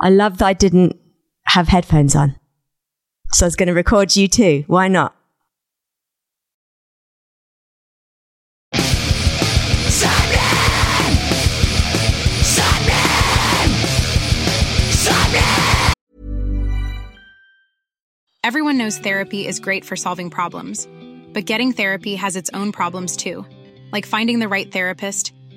I love that I didn't have headphones on. So I was going to record you too. Why not? Everyone knows therapy is great for solving problems, but getting therapy has its own problems too, like finding the right therapist,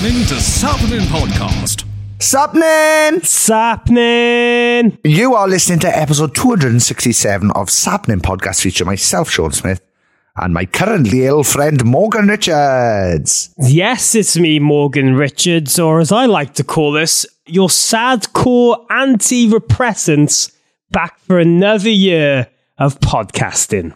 You're listening to Sappenin Podcast. Sapnin! Sapnin! You are listening to episode 267 of Sappenin Podcast featuring myself, Sean Smith, and my currently ill friend Morgan Richards. Yes, it's me, Morgan Richards, or as I like to call this, your sad core anti-repressants back for another year of podcasting.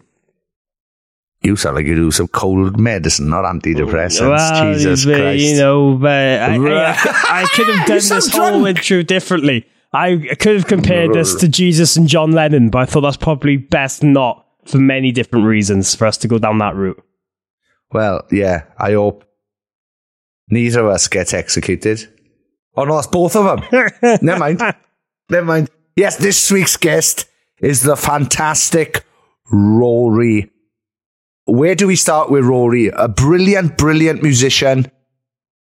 You sound like you do some cold medicine, not antidepressants. Well, Jesus but, Christ. You know, but I, I, I, could have done this whole drunk. intro differently. I could have compared this to Jesus and John Lennon, but I thought that's probably best not for many different reasons for us to go down that route. Well, yeah, I hope neither of us gets executed. Oh no, it's both of them. Never mind. Never mind. Yes, this week's guest is the fantastic Rory. Where do we start with Rory? A brilliant, brilliant musician,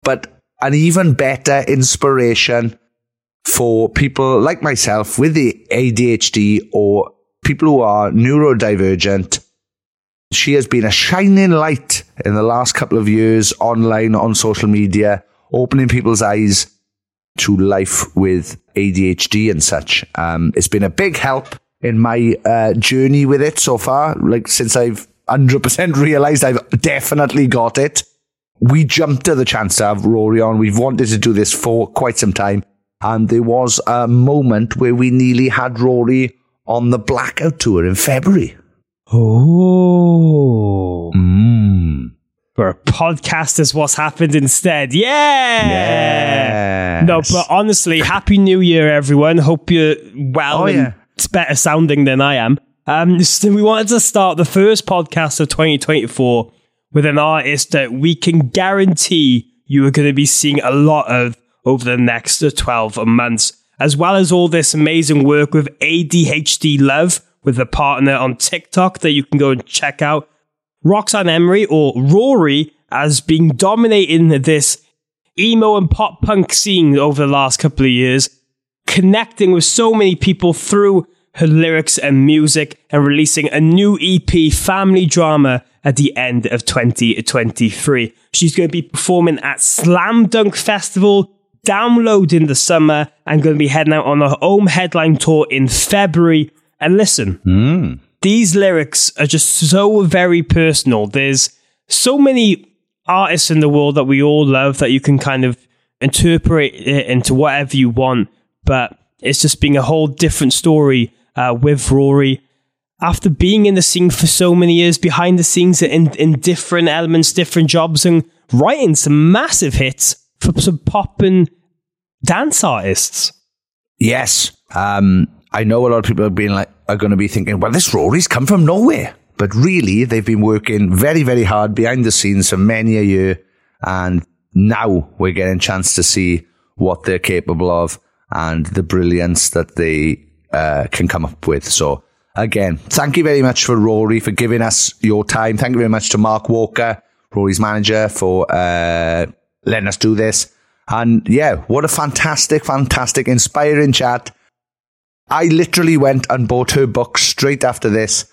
but an even better inspiration for people like myself with the ADHD or people who are neurodivergent. She has been a shining light in the last couple of years online on social media, opening people's eyes to life with ADHD and such. Um, it's been a big help in my uh, journey with it so far. Like since I've 100% realized I've definitely got it. We jumped at the chance to have Rory on. We've wanted to do this for quite some time. And there was a moment where we nearly had Rory on the Blackout Tour in February. Oh. Mm. For a podcast is what's happened instead. Yeah. Yes. No, but honestly, happy new year, everyone. Hope you're well Oh, and yeah. it's better sounding than I am. Um, we wanted to start the first podcast of 2024 with an artist that we can guarantee you are going to be seeing a lot of over the next 12 months, as well as all this amazing work with ADHD Love with a partner on TikTok that you can go and check out. Roxanne Emery or Rory has been dominating this emo and pop punk scene over the last couple of years, connecting with so many people through her lyrics and music and releasing a new EP, Family Drama, at the end of 2023. She's going to be performing at Slam Dunk Festival, Download in the summer, and going to be heading out on her home headline tour in February. And listen, hmm. these lyrics are just so very personal. There's so many artists in the world that we all love that you can kind of interpret it into whatever you want, but it's just being a whole different story uh, with Rory. After being in the scene for so many years, behind the scenes in, in different elements, different jobs, and writing some massive hits for some pop and dance artists. Yes. Um, I know a lot of people have been like, are going to be thinking, well, this Rory's come from nowhere. But really, they've been working very, very hard behind the scenes for many a year. And now we're getting a chance to see what they're capable of and the brilliance that they uh, can come up with. So again, thank you very much for Rory for giving us your time. Thank you very much to Mark Walker, Rory's manager, for uh, letting us do this. And yeah, what a fantastic, fantastic, inspiring chat. I literally went and bought her book straight after this.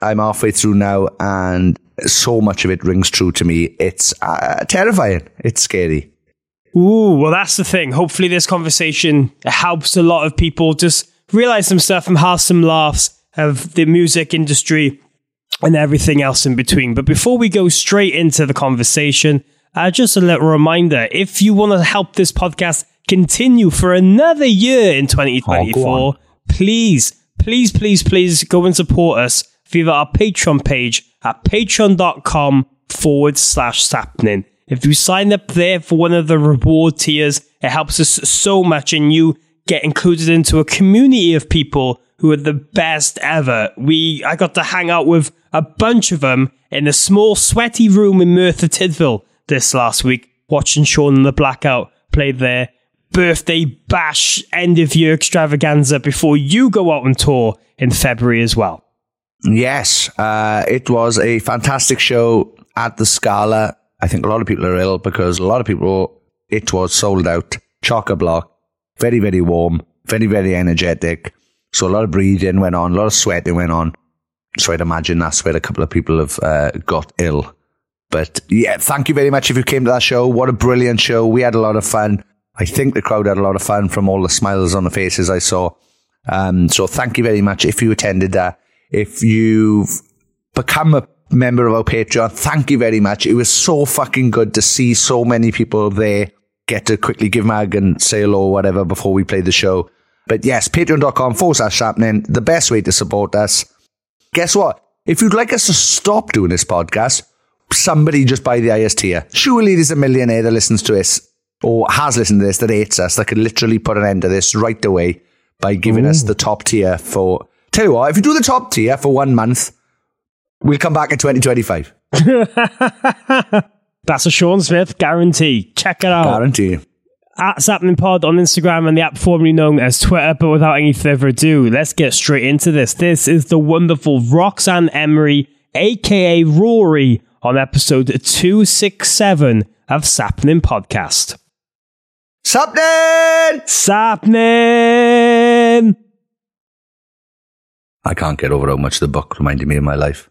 I'm halfway through now, and so much of it rings true to me. It's uh, terrifying. It's scary. Ooh, well, that's the thing. Hopefully, this conversation helps a lot of people just realize some stuff and have some laughs of the music industry and everything else in between. But before we go straight into the conversation, uh, just a little reminder if you want to help this podcast continue for another year in 2024, please, please, please, please go and support us via our Patreon page at patreon.com forward slash sappenin. If you sign up there for one of the reward tiers, it helps us so much and you get included into a community of people who are the best ever. We, I got to hang out with a bunch of them in a small sweaty room in Merthyr Tydfil this last week, watching Sean and the Blackout play their birthday bash end of year extravaganza before you go out on tour in February as well. Yes, uh, it was a fantastic show at the Scala. I think a lot of people are ill because a lot of people, it was sold out, chock a block, very, very warm, very, very energetic. So a lot of breathing went on, a lot of sweating went on. So I'd imagine that's where a couple of people have uh, got ill. But yeah, thank you very much if you came to that show. What a brilliant show. We had a lot of fun. I think the crowd had a lot of fun from all the smiles on the faces I saw. Um, so thank you very much if you attended that. If you've become a member of our Patreon, thank you very much. It was so fucking good to see so many people there get to quickly give Mag and say hello or whatever before we play the show. But yes, patreon.com forward slash sappenin, the best way to support us. Guess what? If you'd like us to stop doing this podcast, somebody just buy the highest tier. Surely there's a millionaire that listens to this or has listened to this that hates us that could literally put an end to this right away by giving us the top tier for. Tell you what, if you do the top tier for one month, we'll come back in 2025. That's a Sean Smith guarantee. Check it out. Guarantee. at Sappenin Pod on Instagram and the app formerly known as Twitter. But without any further ado, let's get straight into this. This is the wonderful Roxanne Emery, aka Rory, on episode 267 of Sappenin Podcast. Something! Sappenin! I can't get over how much the book reminded me of my life.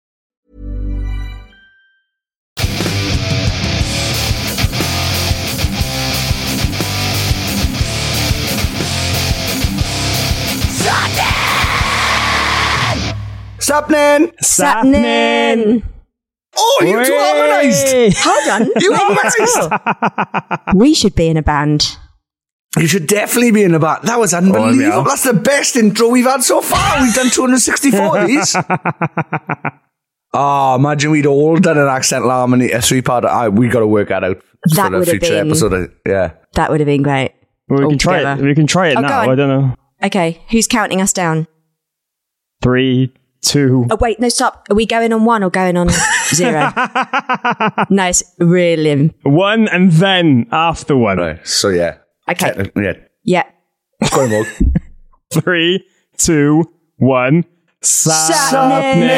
Something! Sapnin! Oh, you two harmonized! Hey! Hold on. You harmonized! We should be in a band. You should definitely be in a band. That was oh, unbelievable. yeah. That's the best intro we've had so far. We've done 264 of these. Oh, imagine we'd all done an accent harmony, a three part. We got to work that out That for a would have future been- episode. Of, yeah. That would have been great. Well, we can try it. We can try it Oh, now. I don't know. Okay, who's counting us down? Three, two. Oh, wait, no, stop. Are we going on one or going on zero? no, it's really. One and then after one. Right. So yeah. Okay. Techni- yeah. Yeah. Go on, Morg. Three, two, one. Sapnin.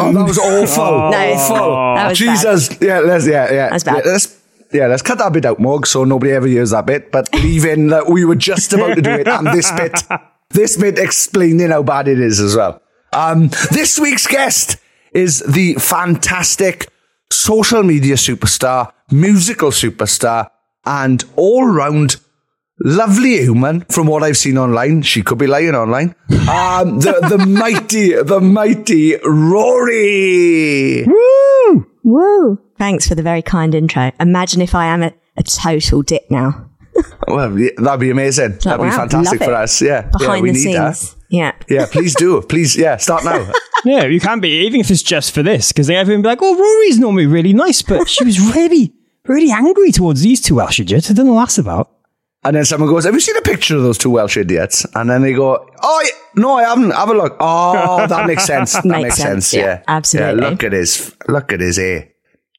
Oh, that was awful. Oh. No, it's- awful. that was Jesus. Yeah, let's yeah, yeah. That's bad. Yeah, let's yeah, let's cut that bit out, Morg, so nobody ever hears that bit. But leave in that we were just about to do it, and this bit, this bit explaining how bad it is as well. Um, this week's guest is the fantastic social media superstar, musical superstar, and all-round lovely human from what I've seen online. She could be lying online. Um, the, the mighty, the mighty Rory. Woo! Woo. Thanks for the very kind intro. Imagine if I am a, a total dick now. Well, that'd be amazing. Like, that'd be fantastic for us. Yeah. yeah, Behind we the need scenes. that. Yeah. Yeah, please do. Please, yeah, start now. Yeah, you can be, even if it's just for this, because they everyone be like, oh, Rory's normally really nice, but she was really, really angry towards these two Welsh idiots. I don't know what that's about. And then someone goes, Have you seen a picture of those two Welsh idiots? And then they go, Oh, yeah, no, I haven't. Have a look. Oh, that makes sense. That makes, Makes sense. sense, Yeah. yeah, absolutely. Yeah, look at his, look at his hair. I,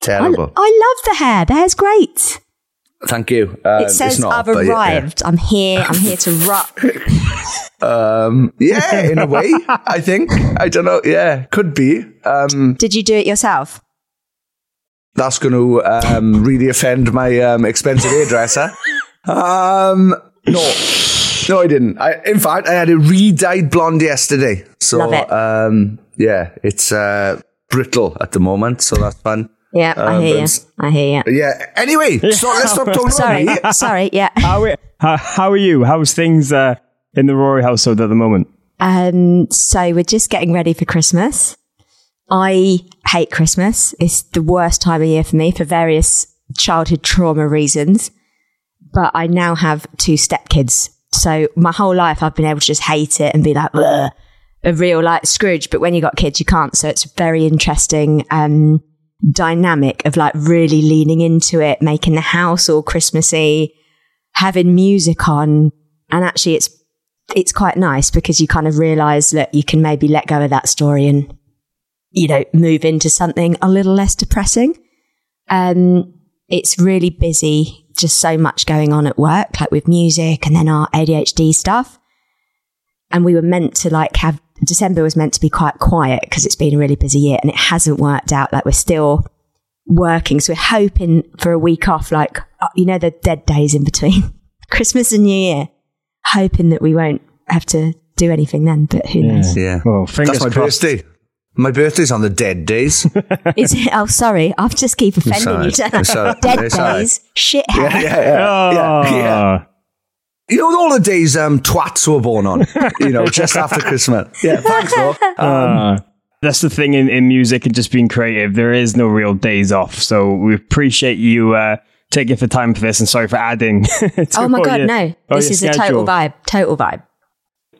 Terrible. I love the hair. The hair's great. Thank you. Um, it says not, I've but yeah, arrived. I'm here. I'm here to rock. Yeah. Um, yeah, in a way, I think. I don't know. Yeah, could be. Um, Did you do it yourself? that's going to um, really offend my um, expensive hairdresser. Um, no, no, I didn't. I, in fact, I had a re-dyed blonde yesterday. So, it. Um, yeah, it's uh, brittle at the moment, so that's fun. Yeah, I Um, hear you. I hear you. Yeah. Anyway, so let's stop talking Sorry, about me. sorry. Yeah. How, are- how, how are you? How's things uh, in the Rory household at the moment? Um, so we're just getting ready for Christmas. I hate Christmas. It's the worst time of year for me for various childhood trauma reasons. But I now have two stepkids. So my whole life I've been able to just hate it and be like, "Ugh," a real like Scrooge. But when you got kids, you can't. So it's very interesting, um, dynamic of like really leaning into it, making the house all Christmassy, having music on. And actually it's it's quite nice because you kind of realize that you can maybe let go of that story and, you know, move into something a little less depressing. Um, it's really busy, just so much going on at work, like with music and then our ADHD stuff. And we were meant to like have, December was meant to be quite quiet because it's been a really busy year and it hasn't worked out. Like we're still working. So we're hoping for a week off, like, uh, you know, the dead days in between Christmas and New Year hoping that we won't have to do anything then, but who knows? Yeah. Well, fingers That's my crossed. birthday. My birthday's on the dead days. Is it? Oh, sorry. I'll just keep offending you. don't I? I'm sorry. Dead days, shit yeah, hair. yeah, yeah, yeah, yeah. You know all the days um, twats were born on. You know, just after Christmas. Yeah, thanks, bro. Um, Uh, that's the thing in, in music and just being creative. There is no real days off. So we appreciate you uh, taking the time for this and sorry for adding. to Oh my god, your- no! This your is a total vibe. Total vibe.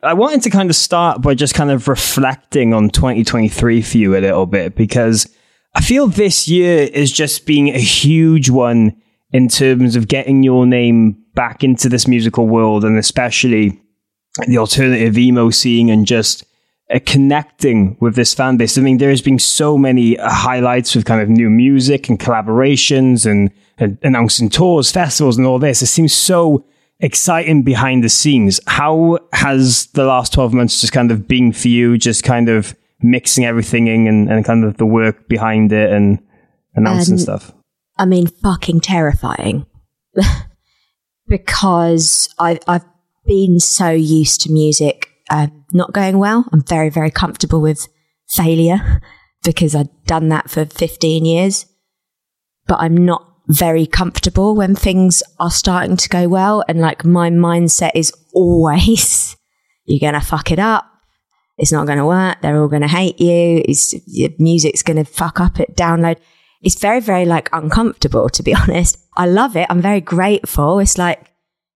I wanted to kind of start by just kind of reflecting on 2023 for you a little bit because I feel this year is just being a huge one in terms of getting your name back into this musical world and especially the alternative emo scene and just uh, connecting with this fan base. I mean, there has been so many uh, highlights with kind of new music and collaborations and, and announcing tours, festivals, and all this. It seems so exciting behind the scenes. How has the last 12 months just kind of been for you, just kind of mixing everything in and, and kind of the work behind it and announcing Um, stuff? I mean, fucking terrifying. because I've, I've been so used to music um, not going well. I'm very, very comfortable with failure because I've done that for 15 years. But I'm not very comfortable when things are starting to go well. And like my mindset is always, you're going to fuck it up. It's not going to work. They're all going to hate you. It's, your music's going to fuck up at download it's very, very like uncomfortable, to be honest. I love it. I'm very grateful. It's like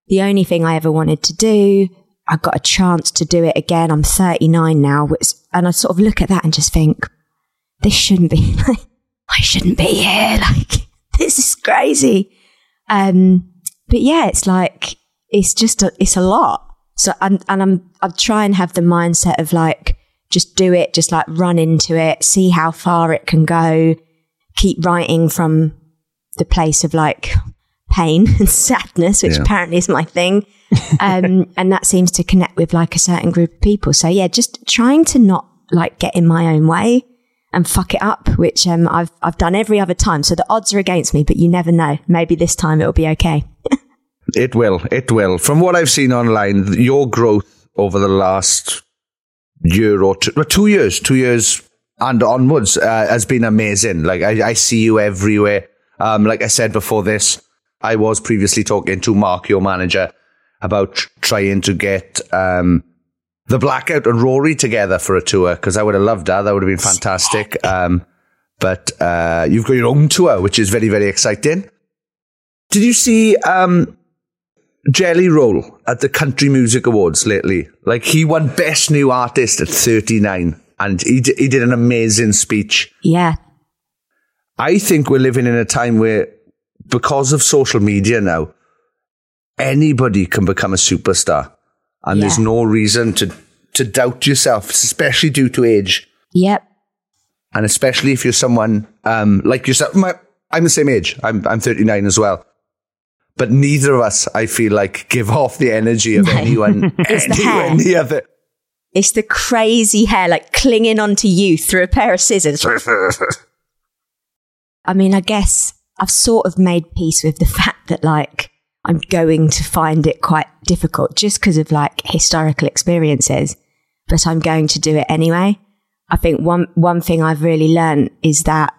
the only thing I ever wanted to do. I got a chance to do it again. I'm 39 now. And I sort of look at that and just think, this shouldn't be, I shouldn't be here. Like, this is crazy. Um, but yeah, it's like, it's just, a, it's a lot. So, and, and I'm, I try and have the mindset of like, just do it, just like run into it, see how far it can go, keep writing from the place of like pain and sadness, which Yeah. apparently is my thing. Um, and that seems to connect with like a certain group of people. So yeah, just trying to not like get in my own way and fuck it up, which um, I've I've done every other time. So the odds are against me, but you never know. Maybe this time it'll be okay. It will. It will. From what I've seen online, your growth over the last year or two, two years, two years and onwards uh, has been amazing. Like I, I see you everywhere. Um, like I said before this, I was previously talking to Mark, your manager, about tr- trying to get um, the Blackout and Rory together for a tour because I would have loved that. That would have been fantastic. Um, but uh, you've got your own tour, which is very, very exciting. Did you see um, Jelly Roll at the Country Music Awards lately? Like he won Best New Artist at 39 and he, d- he did an amazing speech. Yeah, I think we're living in a time where, because of social media now, anybody can become a superstar. And there's no reason to, to doubt yourself, especially due to age. yep, And especially if you're someone um, like yourself. My, I'm the same age. I'm, I'm 39 as well. But neither of us, I feel like, give off the energy of No. anyone It's the anywhere hair. near the. It's the crazy hair like clinging onto you through a pair of scissors. I mean, I guess I've sort of made peace with the fact that like I'm going to find it quite difficult just because of like historical experiences, but I'm going to do it anyway. I think one, one thing I've really learned is that,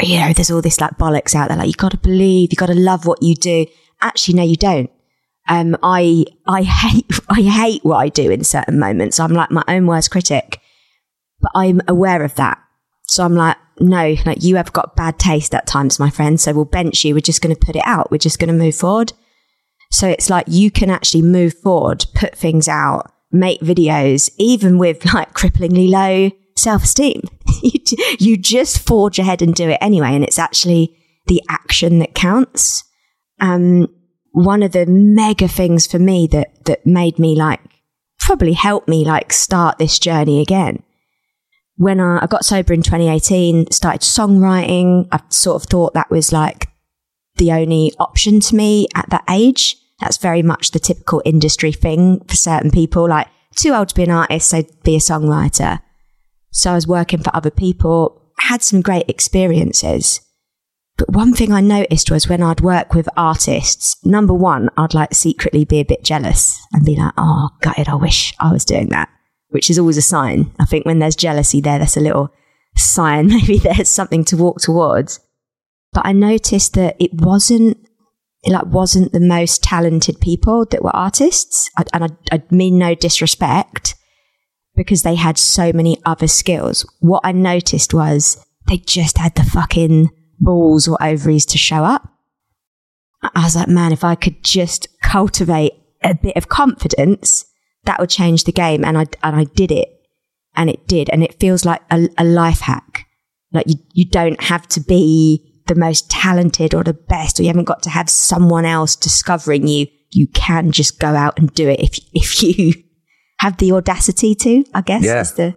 you know, there's all this like bollocks out there. Like you got to believe, you got to love what you do. Actually, no, you don't. Um, I, I hate, I hate what I do in certain moments. I'm like my own worst critic, but I'm aware of that. So I'm like, no, like you have got bad taste at times, my friend. So we'll bench you. We're just going to put it out. We're just going to move forward. So it's like you can actually move forward, put things out, make videos, even with like cripplingly low self esteem. you, just forge ahead and do it anyway. And it's actually the action that counts. Um, one of the mega things for me that, that made me like, probably helped me like start this journey again when I, I got sober in 2018, started songwriting, I sort of thought that was like the only option to me at that age. That's very much the typical industry thing for certain people, like too old to be an artist, so be a songwriter. So I was working for other people, had some great experiences. But one thing I noticed was when I'd work with artists, number one, I'd like secretly be a bit jealous and be like, oh, gutted, I wish I was doing that which is always a sign. I think when there's jealousy there, that's a little sign. Maybe there's something to walk towards. But I noticed that it wasn't, it like wasn't the most talented people that were artists. And I, I mean no disrespect because they had so many other skills. What I noticed was they just had the fucking balls or ovaries to show up. I was like, man, if I could just cultivate a bit of confidence, that would change the game. And I, and I did it and it did. And it feels like a, a life hack. Like you, you don't have to be the most talented or the best, or you haven't got to have someone else discovering you. You can just go out and do it if, if you have the audacity to, I guess. Yeah. is the,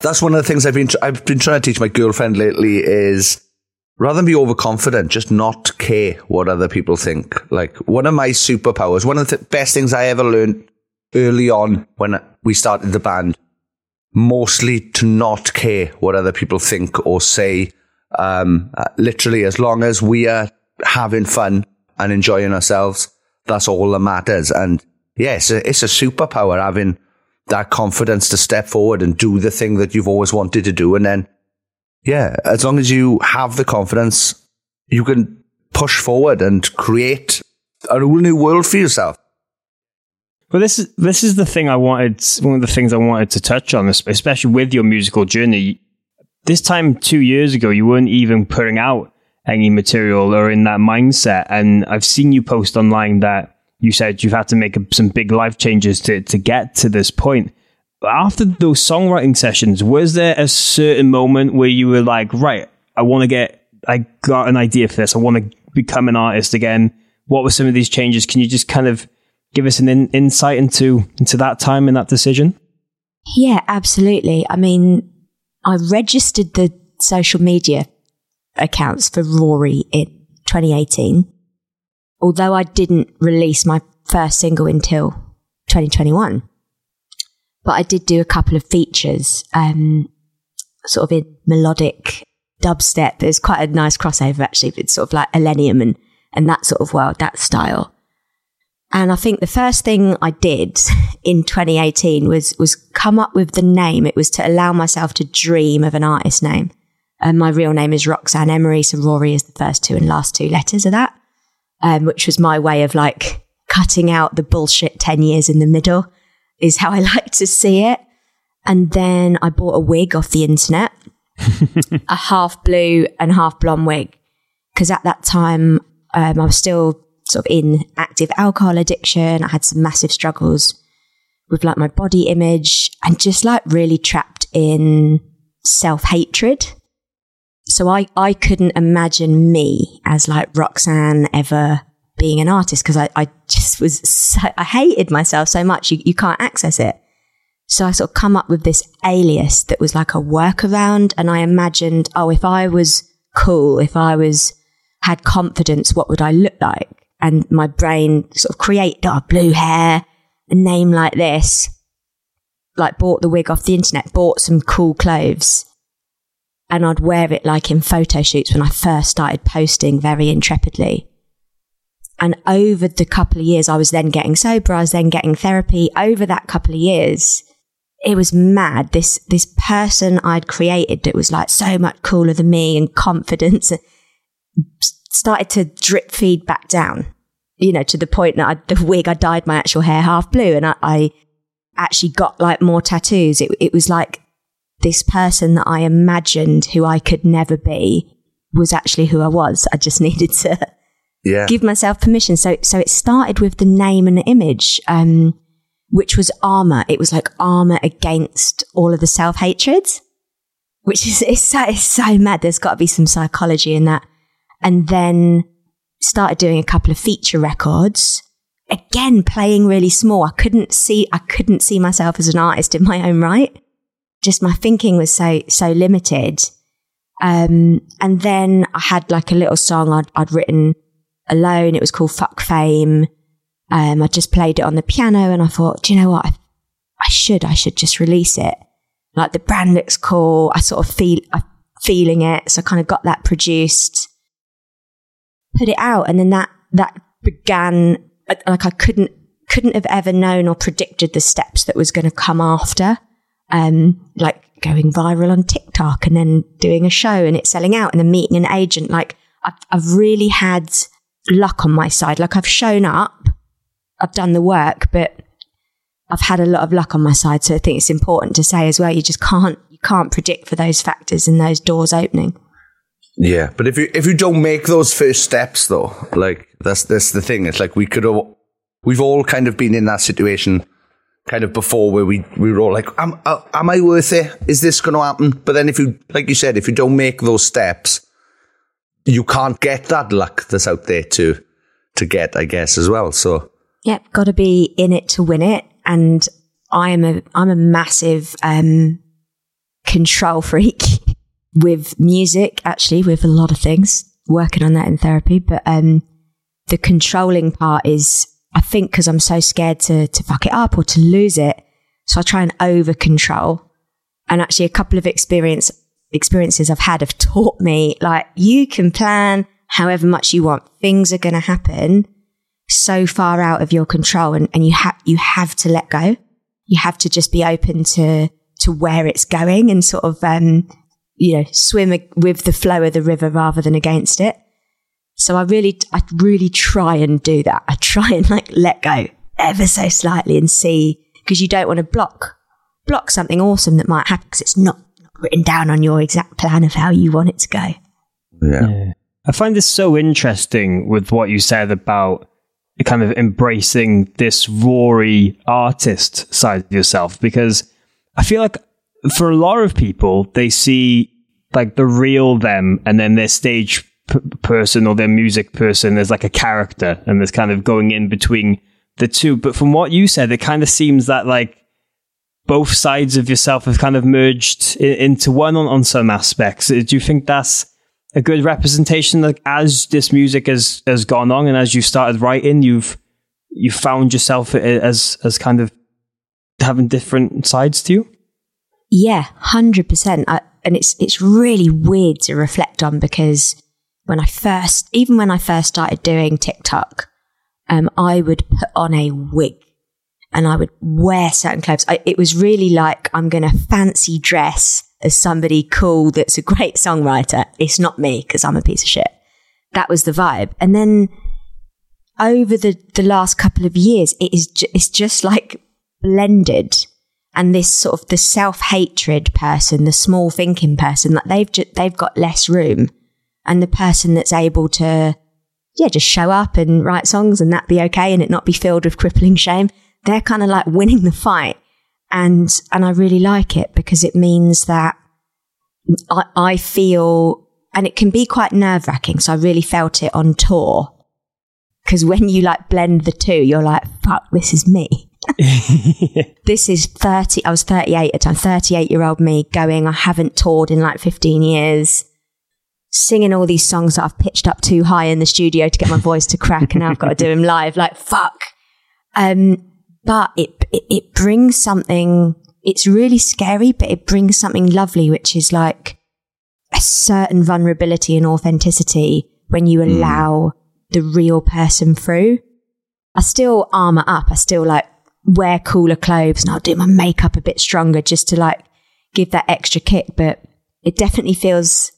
That's one of the things I've been tr- I've been trying to teach my girlfriend lately is rather than be overconfident, just not care what other people think. Like one of my superpowers, one of the best things I ever learned early on when we started the band, mostly to not care what other people think or say. Um, uh, literally, as long as we are having fun and enjoying ourselves, that's all that matters. And yes, yeah, it's, it's a superpower having that confidence to step forward and do the thing that you've always wanted to do. And then, yeah, as long as you have the confidence, you can push forward and create a whole new world for yourself. Well, this is this is the thing I wanted. One of the things I wanted to touch on, especially with your musical journey. This time two years ago, you weren't even putting out any material or in that mindset, and I've seen you post online that you said you've had to make some big life changes to to get to this point. After those songwriting sessions, was there a certain moment where you were like, right, I want to get, I got an idea for this. I want to become an artist again. What were some of these changes? Can you just kind of give us an in- insight into into that time and that decision? Yeah, absolutely. I mean, I registered the social media accounts for Rory in 2018, although I didn't release my first single until 2021. But I did do a couple of features, um, sort of in melodic dubstep. There's quite a nice crossover actually. It's sort of like Illenium and, and that sort of world, that style. And I think the first thing I did in 2018 was, was come up with the name. It was to allow myself to dream of an artist name. And my real name is Roxanne Emery. So Rory is the first two and last two letters of that, um, which was my way of like cutting out the bullshit 10 years in the middle is how I like to see it. And then I bought a wig off the internet, a half blue and half blonde wig. Cause at that time, um, I was still sort of in active alcohol addiction. I had some massive struggles with like my body image and just like really trapped in self hatred. So I, I couldn't imagine me as like Roxanne ever being an artist because I, I just was so, I hated myself so much. You, you can't access it. So I sort of come up with this alias that was like a workaround. And I imagined, oh, if I was cool, if I was, had confidence, what would I look like? and my brain sort of created oh, blue hair, a name like this. Like bought the wig off the internet, bought some cool clothes, and I'd wear it like in photo shoots when I first started posting very intrepidly. And over the couple of years, I was then getting sober, I was then getting therapy. Over that couple of years, it was mad. This, this person I'd created that was like so much cooler than me and confidence uh, started to drip feed back down, you know, to the point that I, the wig, I dyed my actual hair half blue and I, I actually got like more tattoos. It, it was like this person that I imagined who I could never be was actually who I was. I just needed to Yeah. give myself permission. So, so it started with the name and the image, um, which was armor. It was like armor against all of the self hatred, which is, it's so, it's so mad. There's got to be some psychology in that. And then started doing a couple of feature records. Again, playing really small. I couldn't see, I couldn't see myself as an artist in my own right. Just my thinking was so, so limited. Um, and then I had like a little song I'd, I'd written alone. It was called Fuck Fame. Um, I just played it on the piano and I thought, do you know what? I, I should, I should just release it. Like the brand looks cool. I sort of feel, I'm feeling it. So I kind of got that produced, put it out. And then that, that began, like I couldn't, couldn't have ever known or predicted the steps that was going to come after. Um, like going viral on TikTok and then doing a show and it selling out and then meeting an agent. Like I've, I've really had luck on my side. Like I've shown up, I've done the work, but I've had a lot of luck on my side. So I think it's important to say as well, you just can't, you can't predict for those factors and those doors opening. Yeah, but if you if you don't make those first steps though, like that's that's the thing. It's like we could have, we've all kind of been in that situation, kind of before where we we were all like, am uh, am I worth it? Is this going to happen? But then if you, like you said, if you don't make those steps, you can't get that luck that's out there to to get, I guess, as well. So Yep, got to be in it to win it. And I am a I'm a massive um, control freak with music. Actually, with a lot of things, working on that in therapy. But um, the controlling part is, I think, because I'm so scared to to fuck it up or to lose it, so I try and over control. And actually, a couple of experience experiences I've had have taught me like you can plan however much you want. Things are going to happen so far out of your control and, and you have you have to let go. You have to just be open to to where it's going and sort of um, you know, swim with the flow of the river rather than against it. So I really I really try and do that. I try and like let go ever so slightly and see because you don't want to block block something awesome that might happen because it's not written down on your exact plan of how you want it to go. yeah, I find this so interesting with what you said about kind of embracing this Rory artist side of yourself because I feel like for a lot of people, they see like the real them and then their stage p- person or their music person as like a character and there's kind of going in between the two. But from what you said, it kind of seems that like both sides of yourself have kind of merged i- into one on, on some aspects. Uh, Do you think that's a good representation? Like as this music has has gone on and as you started writing, you've you found yourself as as kind of having different sides to you. Yeah, hundred percent. And it's it's really weird to reflect on because when I first, even when I first started doing TikTok, um, I would put on a wig and I would wear certain clothes. I, it was really like I'm going to fancy dress as somebody cool that's a great songwriter. It's not me because I'm a piece of shit. That was the vibe. And then over the, the last couple of years, it is ju- it's just like blended. And this sort of the self hatred person, the small thinking person, like they've ju- they've got less room, and the person that's able to, yeah, just show up and write songs and that be okay, and it not be filled with crippling shame. They're kind of like winning the fight, and and I really like it because it means that I, I feel, and it can be quite nerve wracking. So I really felt it on tour because when you like blend the two, you're like, fuck, this is me. this is 30, I was 38 at the time, 38 year old me going, I haven't toured in like 15 years, singing all these songs that I've pitched up too high in the studio to get my voice to crack and now I've got to do them live. Like, fuck. Um, but it, it, it brings something, it's really scary, but it brings something lovely, which is like a certain vulnerability and authenticity when you hmm. allow the real person through. I still armor up. I still like wear cooler clothes and I'll do my makeup a bit stronger just to like give that extra kick. But it definitely feels,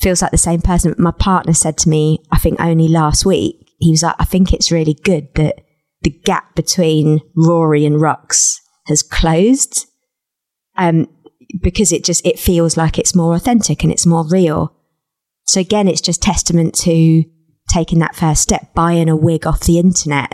feels like the same person. My partner said to me, I think only last week, he was like, I think it's really good that the gap between Rory and Rox has closed. Um, because it just, it feels like it's more authentic and it's more real. So again, it's just testament to taking that first step, buying a wig off the internet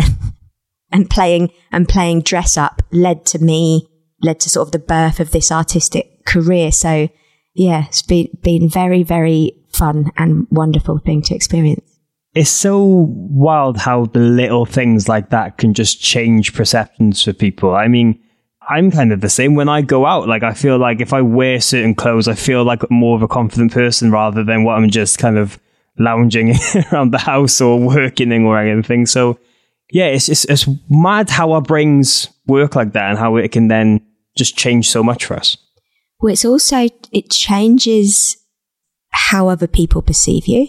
and playing and playing dress up led to me, led to sort of the birth of this artistic career. So yeah, it's been, been very, very fun and wonderful thing to experience. It's so wild how the little things like that can just change perceptions for people. I mean, I'm kind of the same when I go out. Like, I feel like if I wear certain clothes, I feel like more of a confident person rather than what I'm just kind of lounging around the house or working or anything. So, yeah, it's just, it's mad how our brains work like that and how it can then just change so much for us. Well, it's also, it changes how other people perceive you.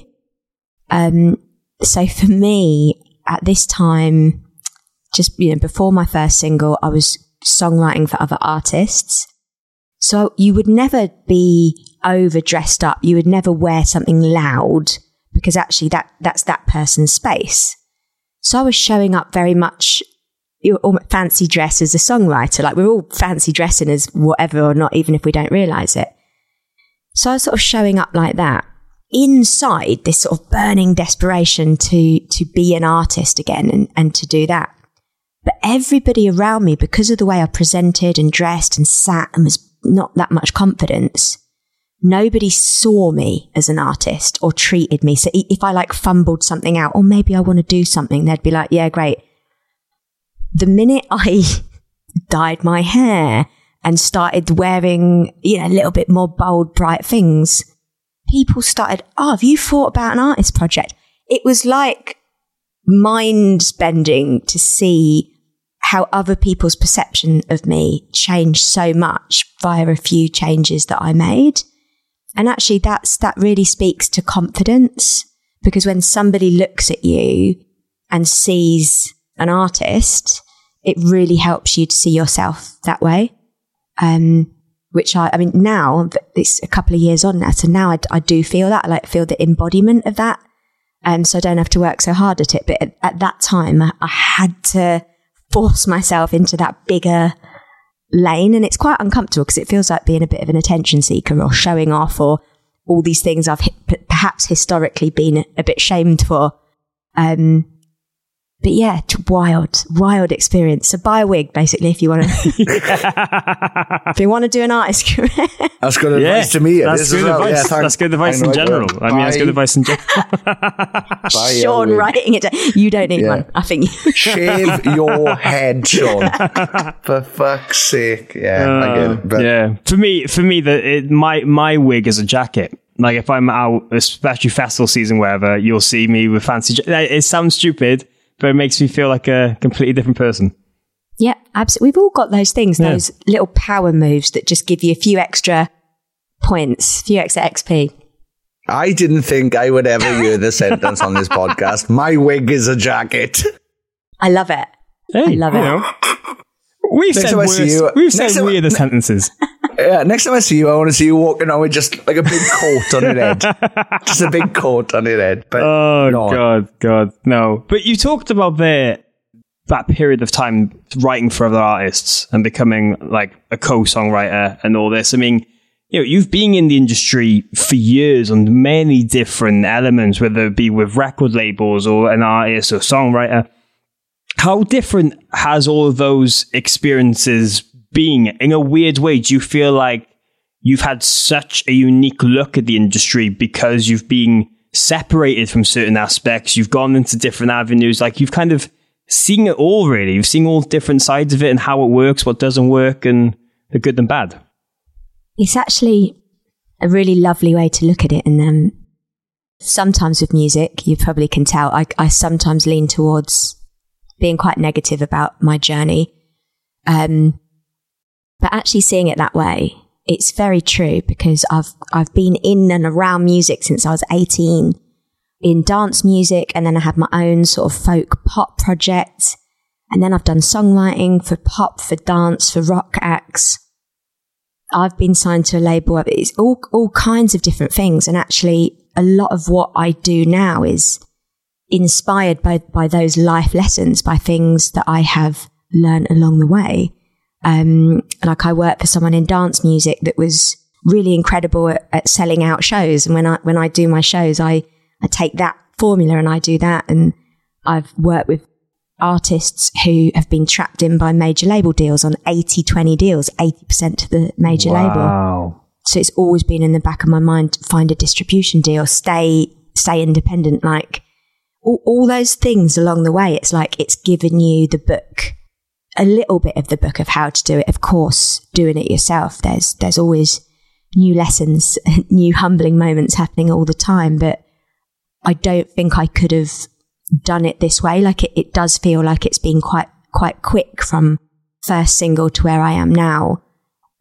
Um, so for me, at this time, just, you know, before my first single, I was songwriting for other artists. So you would never be overdressed up. You would never wear something loud because actually that, that's that person's space. So I was showing up very much you're all fancy dress as a songwriter. Like we're all fancy dressing as whatever or not, even if we don't realize it. So I was sort of showing up like that inside this sort of burning desperation to, to be an artist again and, and to do that. But everybody around me, because of the way I presented and dressed and sat and was not that much confidence, nobody saw me as an artist or treated me. So if I like fumbled something out, or maybe I want to do something, they'd be like, yeah, great. The minute I dyed my hair and started wearing, you know, a little bit more bold, bright things, people started, oh, have you thought about an artist project? It was like mind bending to see how other people's perception of me changed so much via a few changes that I made. And actually that's, that really speaks to confidence because when somebody looks at you and sees an artist, it really helps you to see yourself that way. Um, which I, I mean, now it's a couple of years on now. So now I, I do feel that, I like feel the embodiment of that. And so I don't have to work so hard at it. But at, at that time, I, I had to force myself into that bigger lane. And it's quite uncomfortable because it feels like being a bit of an attention seeker or showing off or all these things I've hi- perhaps historically been a bit shamed for. Um, but yeah, t- wild, wild experience. So buy a wig, basically, if you want to. if you want to do an artist career. That's good advice to me. That's good well. advice. Yeah, that's good advice I know in general. will. I mean, that's good advice in general. Sean writing it down. You don't need Yeah. one. I think. Shave your head, Sean. For fuck's sake. Yeah, I get it. But Uh, yeah, for me, for me, the it, my my wig is a jacket. Like if I'm out, especially festival season, wherever, you'll see me with fancy. Ja- it sounds stupid, but it makes me feel like a completely different person. Yeah, absolutely. We've all got those things, Yeah. those little power moves that just give you a few extra points, a few extra XP. I didn't think I would ever hear the sentence on this podcast. My wig is a jacket. I love it. I love it. know. We've Next said worse, you- we've next said time I- weirder sentences. Yeah, next time I see you, I want to see you walking around with just like a big coat on your head. Just a big coat on your head. But Oh no. god, god, no. But you talked about the that period of time writing for other artists and becoming like a co-songwriter and all this. I mean, you know, you've been in the industry for years on many different elements, whether it be with record labels or an artist or songwriter. How different has all of those experiences been? In a weird way, do you feel like you've had such a unique look at the industry because you've been separated from certain aspects. You've gone into different avenues. Like you've kind of seen it all really. You've seen all different sides of it and how it works, what doesn't work and the good and bad. It's actually a really lovely way to look at it. And um, sometimes with music, you probably can tell, I, I sometimes lean towards being quite negative about my journey. Um, but actually seeing it that way, it's very true because I've, I've been in and around music since I was 18 in dance music. And then I had my own sort of folk pop project. And then I've done songwriting for pop, for dance, for rock acts. I've been signed to a label. It's all, all kinds of different things. And actually, a lot of what I do now is inspired by, by those life lessons, by things that I have learned along the way. Um, like I work for someone in dance music that was really incredible at, at selling out shows. And when I, when I do my shows, I, I take that formula and I do that. And I've worked with artists who have been trapped in by major label deals on 80 20 deals, 80% to the major label. So it's always been in the back of my mind find a distribution deal, stay stay independent. Like all, all those things along the way, it's like it's given you the book, a little bit of the book of how to do it. Of course, doing it yourself, there's there's always new lessons, new humbling moments happening all the time. But I don't think I could have done it this way. Like it, it does feel like it's been quite quite quick from first single to where I am now.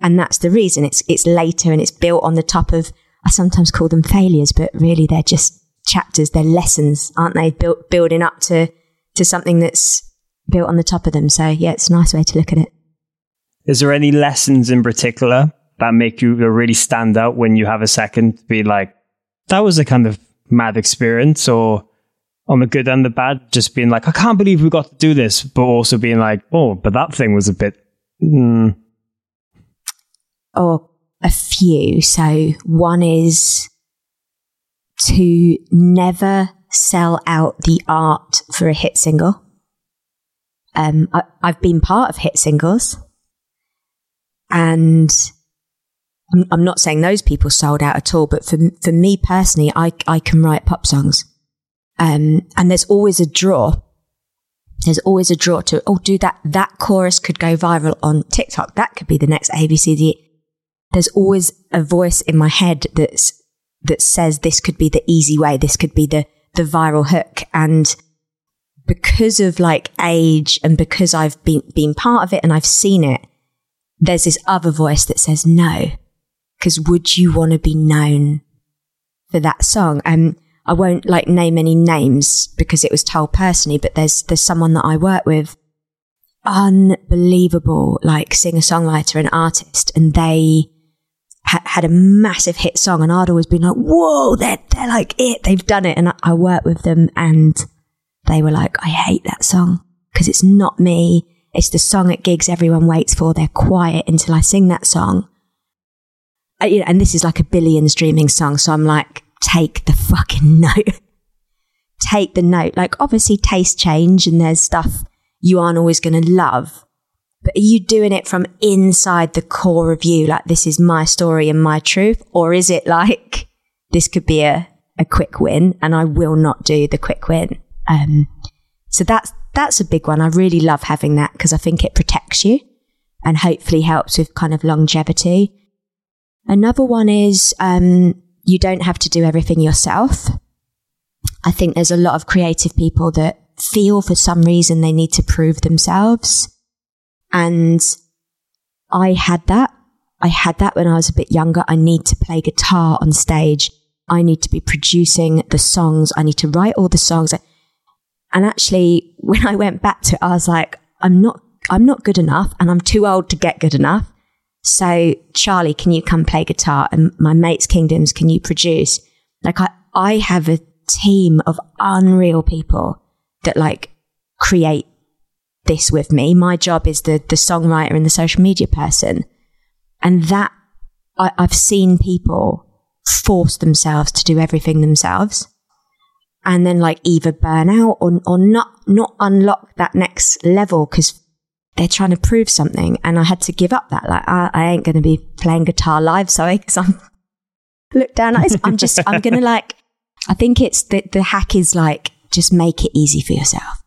And that's the reason it's it's later and it's built on the top of I sometimes call them failures, but really they're just chapters, they're lessons, aren't they? Built building up to to something that's built on the top of them. So yeah, it's a nice way to look at it. Is there any lessons in particular that make you really stand out when you have a second to be like, that was a kind of mad experience or on the good and the bad, just being like, I can't believe we got to do this, but also being like, oh, but that thing was a bit, mm, or a few. So one is to never sell out the art for a hit single. Um, I, I've been part of hit singles, and I'm, I'm not saying those people sold out at all. But for for me personally, I I can write pop songs, um, and there's always a draw there's always a draw to, oh, do that. That chorus could go viral on TikTok. That could be the next ABCD. There's always a voice in my head that's, that says this could be the easy way. This could be the, the viral hook. And because of like age and because I've been, been part of it and I've seen it, there's this other voice that says no. Cause would you want to be known for that song? And I won't like name any names because it was told personally, but there's there's someone that I work with, unbelievable like singer songwriter and artist, and they ha- had a massive hit song, and I'd always been like, whoa, they're they're like it, they've done it, and I, I worked with them, and they were like, I hate that song because it's not me. It's the song at gigs everyone waits for. They're quiet until I sing that song. Uh, and this is like a billion streaming song, so I'm like take the fucking note. take the note. Like obviously taste change and there's stuff you aren't always going to love. But are you doing it from inside the core of you? Like this is my story and my truth? Or is it like this could be a, a quick win and I will not do the quick win? Um, so that's, that's a big one. I really love having that because I think it protects you and hopefully helps with kind of longevity. Another one is, um, you don't have to do everything yourself. I think there's a lot of creative people that feel for some reason they need to prove themselves. And I had that. I had that when I was a bit younger. I need to play guitar on stage. I need to be producing the songs. I need to write all the songs. And actually, when I went back to it, I was like, I'm not, I'm not good enough and I'm too old to get good enough. So Charlie, can you come play guitar? And my mates kingdoms, can you produce? Like I, I have a team of unreal people that like create this with me. My job is the, the songwriter and the social media person. And that I, I've seen people force themselves to do everything themselves and then like either burn out or, or not, not unlock that next level because they're trying to prove something. And I had to give up that. Like, I, I ain't going to be playing guitar live. Sorry. Cause I'm look down at I'm just, I'm going to like, I think it's the, the hack is like, just make it easy for yourself.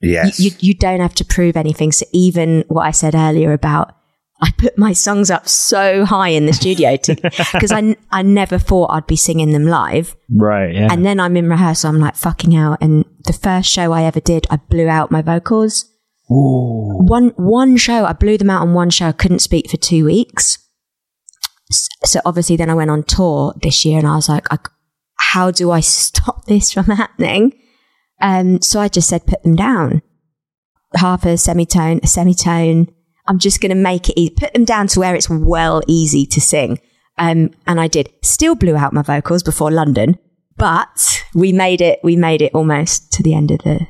Yes. You, you, you don't have to prove anything. So even what I said earlier about, I put my songs up so high in the studio because I, I never thought I'd be singing them live. Right. Yeah. And then I'm in rehearsal. I'm like fucking out. And the first show I ever did, I blew out my vocals. One one show, I blew them out on one show. I couldn't speak for two weeks. So obviously, then I went on tour this year, and I was like, I, "How do I stop this from happening?" Um, so I just said, "Put them down." Half a semitone, a semitone. I'm just going to make it easy. Put them down to where it's well easy to sing. Um, and I did. Still blew out my vocals before London, but we made it. We made it almost to the end of the.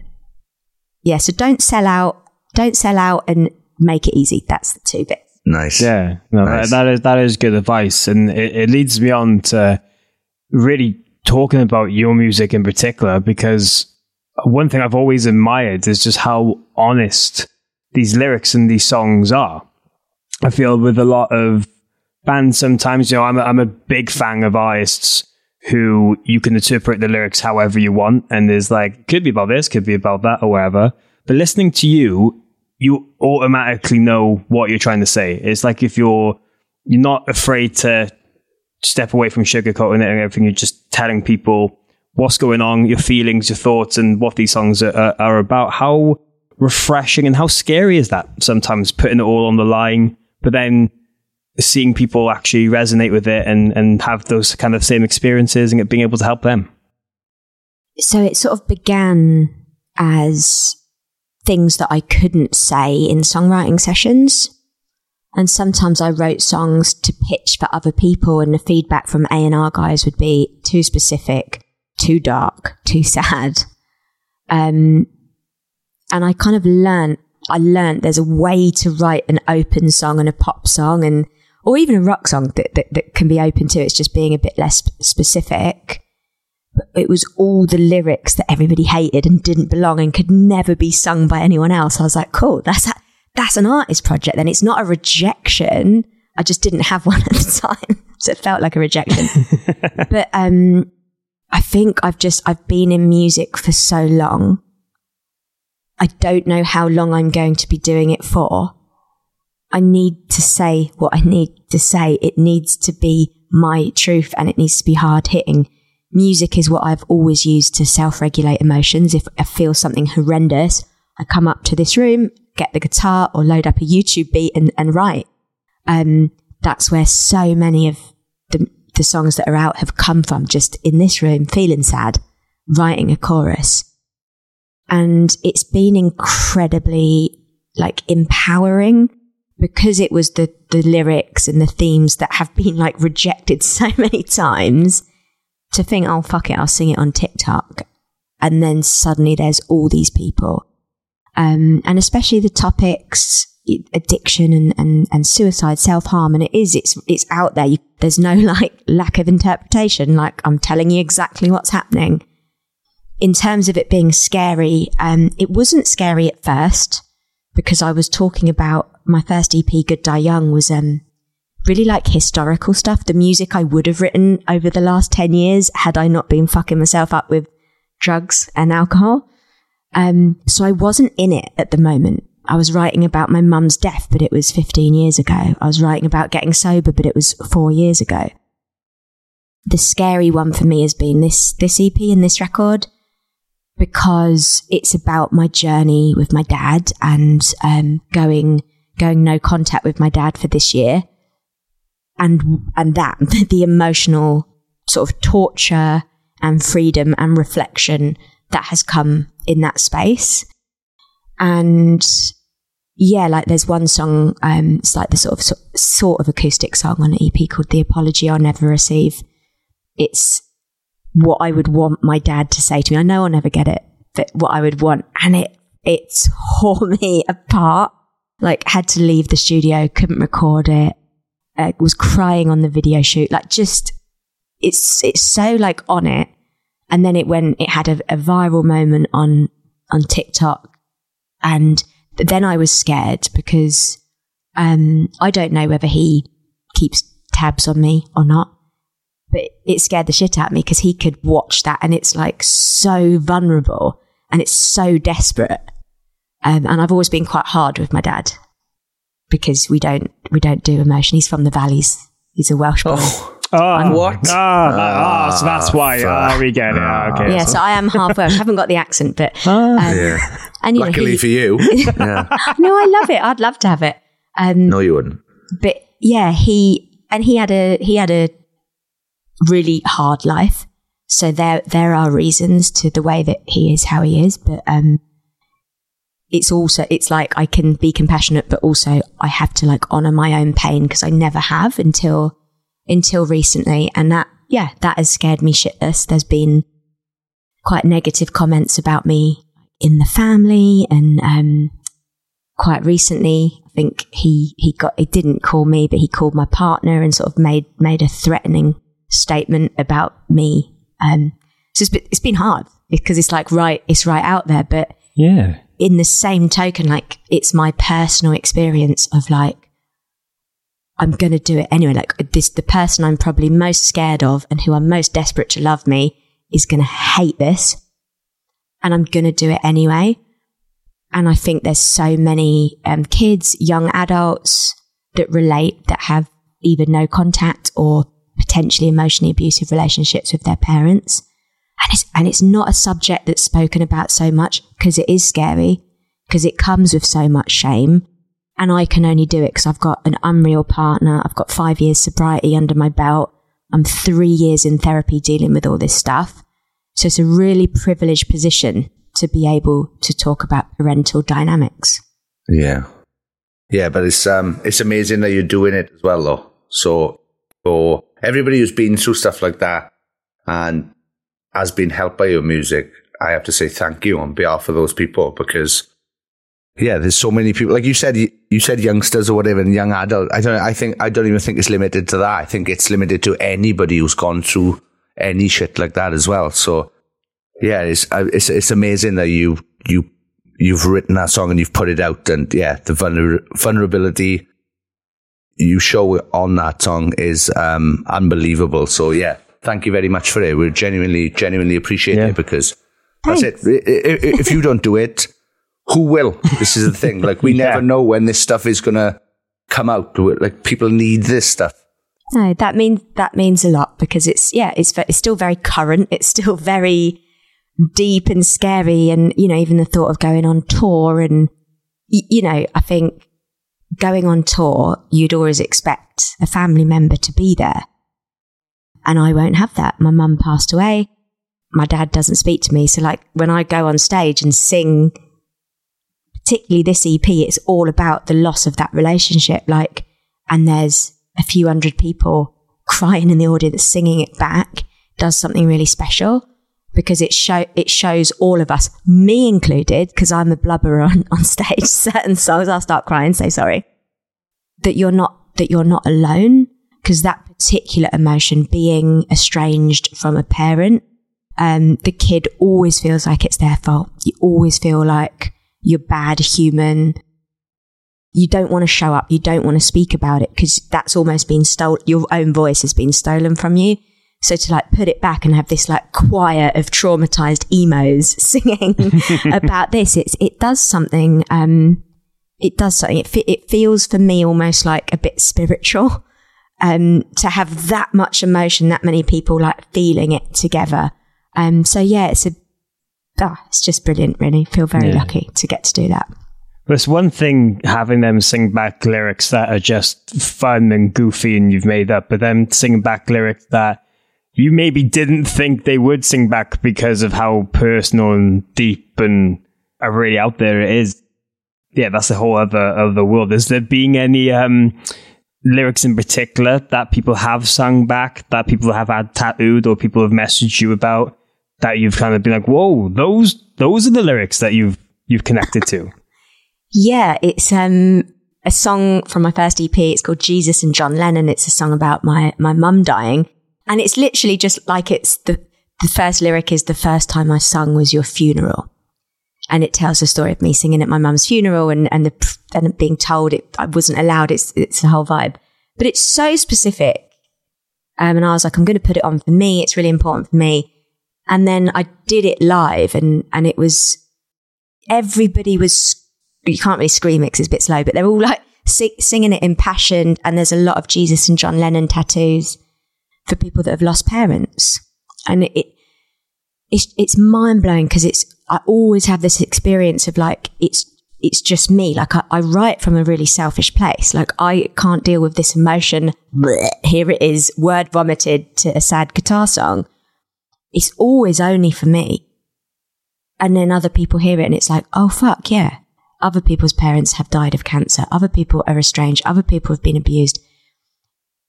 Yeah. So don't sell out. Don't sell out and make it easy. That's the two bits. Nice. Yeah, no, Nice. that, that is that is good advice, and it, it leads me on to really talking about your music in particular because one thing I've always admired is just how honest these lyrics and these songs are. I feel with a lot of bands sometimes, you know, I'm a, I'm a big fan of artists who you can interpret the lyrics however you want, and there's like could be about this, could be about that, or whatever. But listening to you, you automatically know what you're trying to say. It's like if you're you're not afraid to step away from sugarcoating it and everything. You're just telling people what's going on, your feelings, your thoughts, and what these songs are, are, are about. How refreshing and how scary is that sometimes putting it all on the line, but then seeing people actually resonate with it and, and have those kind of same experiences and being able to help them. So it sort of began as things that I couldn't say in songwriting sessions. And sometimes I wrote songs to pitch for other people and the feedback from A&R guys would be too specific, too dark, too sad. Um, and I kind of learned, I learned there's a way to write an open song and a pop song and, or even a rock song that, that, that can be open too. It's just being a bit less specific. But it was all the lyrics that everybody hated and didn't belong and could never be sung by anyone else. I was like, cool, that's a, that's an artist project. Then it's not a rejection. I just didn't have one at the time, so it felt like a rejection. but um, I think I've just I've been in music for so long. I don't know how long I'm going to be doing it for. I need to say what I need to say. It needs to be my truth and it needs to be hard hitting. Music is what I've always used to self regulate emotions. If I feel something horrendous, I come up to this room, get the guitar or load up a YouTube beat and, and write. Um, that's where so many of the, the songs that are out have come from, just in this room, feeling sad, writing a chorus. And it's been incredibly like empowering because it was the, the lyrics and the themes that have been like rejected so many times to think, oh, fuck it, I'll sing it on TikTok. And then suddenly there's all these people. Um, and especially the topics, addiction and, and, and suicide, self-harm. And it is, it's, it's out there. You, there's no like lack of interpretation. Like I'm telling you exactly what's happening. In terms of it being scary, um, it wasn't scary at first because I was talking about my first EP, Good Die Young, was um, really like historical stuff. The music I would have written over the last 10 years had I not been fucking myself up with drugs and alcohol. Um, so I wasn't in it at the moment. I was writing about my mum's death, but it was 15 years ago. I was writing about getting sober, but it was four years ago. The scary one for me has been this, this EP and this record because it's about my journey with my dad and, um, going, going no contact with my dad for this year. And, and that, the emotional sort of torture and freedom and reflection that has come in that space. And yeah, like there's one song, um, it's like the sort of sort of acoustic song on an EP called "The Apology I'll Never Receive." It's what I would want my dad to say to me. I know I'll never get it, but what I would want, and it it tore me apart. Like had to leave the studio, couldn't record it, uh, was crying on the video shoot. Like just it's it's so like on it, and then it went. It had a, a viral moment on on TikTok, and then I was scared because um, I don't know whether he keeps tabs on me or not, but it scared the shit out of me because he could watch that, and it's like so vulnerable and it's so desperate. Um, and I've always been quite hard with my dad because we don't we don't do emotion. He's from the valleys. He's a Welsh boy. Oh, Oh, What? Ah, ah, so that's why. Ah, we get it. Ah, okay. yeah, so I am half Welsh. I haven't got the accent, but um, yeah. and you know, Luckily he- for you. yeah. no, I love it. I'd love to have it. Um, No, you wouldn't. but yeah, he and he had a he had a really hard life. So there there are reasons to the way that he is how he is, but um, it's also it's like I can be compassionate, but also I have to like honor my own pain because I never have until until recently, and that yeah that has scared me shitless. There's been quite negative comments about me in the family, and um, quite recently, I think he he got he didn't call me, but he called my partner and sort of made made a threatening statement about me. Um, so it's been, it's been hard because it's like right, it's right out there, but Yeah. in the same token, like it's my personal experience of like, I'm going to do it anyway. Like this, the person I'm probably most scared of and who I'm most desperate to love me is going to hate this and I'm going to do it anyway. And I think there's so many um, kids, young adults that relate that have either no contact or potentially emotionally abusive relationships with their parents. And it's, and it's not a subject that's spoken about so much because it is scary, because it comes with so much shame. And I can only do it because I've got an unreal partner. I've got five years sobriety under my belt. I'm three years in therapy dealing with all this stuff. So it's a really privileged position to be able to talk about parental dynamics. Yeah. Yeah, but it's um it's amazing that you're doing it as well though. So for everybody who's been through stuff like that and has been helped by your music, I have to say thank you on behalf of those people because yeah, there's so many people. Like you said, you, you said youngsters or whatever, and young adult. I don't. I think I don't even think it's limited to that. I think it's limited to anybody who's gone through any shit like that as well. So yeah, it's uh, it's it's amazing that you you you've written that song and you've put it out, and yeah, the vulner- vulnerability you show on that song is um, unbelievable. So yeah, thank you very much for it. We genuinely genuinely appreciate Yeah. it because that's it. If you don't do it, who will? This is the thing. Like we Yeah. never know when this stuff is gonna come out. Like people need this stuff. No, that means that means a lot because it's yeah, it's it's still very current. It's still very deep and scary, and you know, even the thought of going on tour and you know, I think going on tour, you'd always expect a family member to be there, and I won't have that. My mum passed away. My dad doesn't speak to me, so like when I go on stage and sing, particularly this EP, it's all about the loss of that relationship. Like, and there's a few hundred people crying in the audience singing it back does something really special because it show it shows all of us, me included, because I'm a blubber on, on stage. Certain songs I'll start crying, so sorry. That you're not that you're not alone because that particular emotion, being estranged from a parent, Um, the kid always feels like it's their fault. You always feel like you're bad human. You don't want to show up. You don't want to speak about it because that's almost been stolen. Your own voice has been stolen from you. So to like put it back and have this like choir of traumatized emos singing about this, it's, it does something, um, it does something. It, fe- it feels for me almost like a bit spiritual. Um, to have that much emotion, that many people like feeling it together. Um, so yeah, it's a, ah, it's just brilliant, really. Feel very Yeah. lucky to get to do that. It's one thing having them sing back lyrics that are just fun and goofy and you've made up, but them singing back lyrics that you maybe didn't think they would sing back because of how personal and deep and really out there it is. Yeah, that's a whole other other world. Is there being any um, lyrics in particular that people have sung back, that people have had tattooed, or people have messaged you about that you've kind of been like, "Whoa, those those are the lyrics that you've you've connected to." Yeah, it's um a song from my first EP. It's called Jesus and John Lennon. It's a song about my my mum dying, and it's literally just like it's the the first lyric is the first time I sung was your funeral, and it tells the story of me singing at my mum's funeral and and the and being told it I wasn't allowed. It's it's the whole vibe, but it's so specific. Um, and I was like, I'm going to put it on for me. It's really important for me. And then I did it live, and and it was everybody was you can't really scream it 'cause it's a bit slow, but they're all like si- singing it impassioned. And there's a lot of Jesus and John Lennon tattoos for people that have lost parents. And it, it it's, it's mind blowing because it's, I always have this experience of like, it's, it's just me. Like I, I write from a really selfish place. Like I can't deal with this emotion. Blech, here it is, word vomited to a sad guitar song. It's always only for me. And then other people hear it and it's like, oh fuck, yeah. Other people's parents have died of cancer. Other people are estranged. Other people have been abused.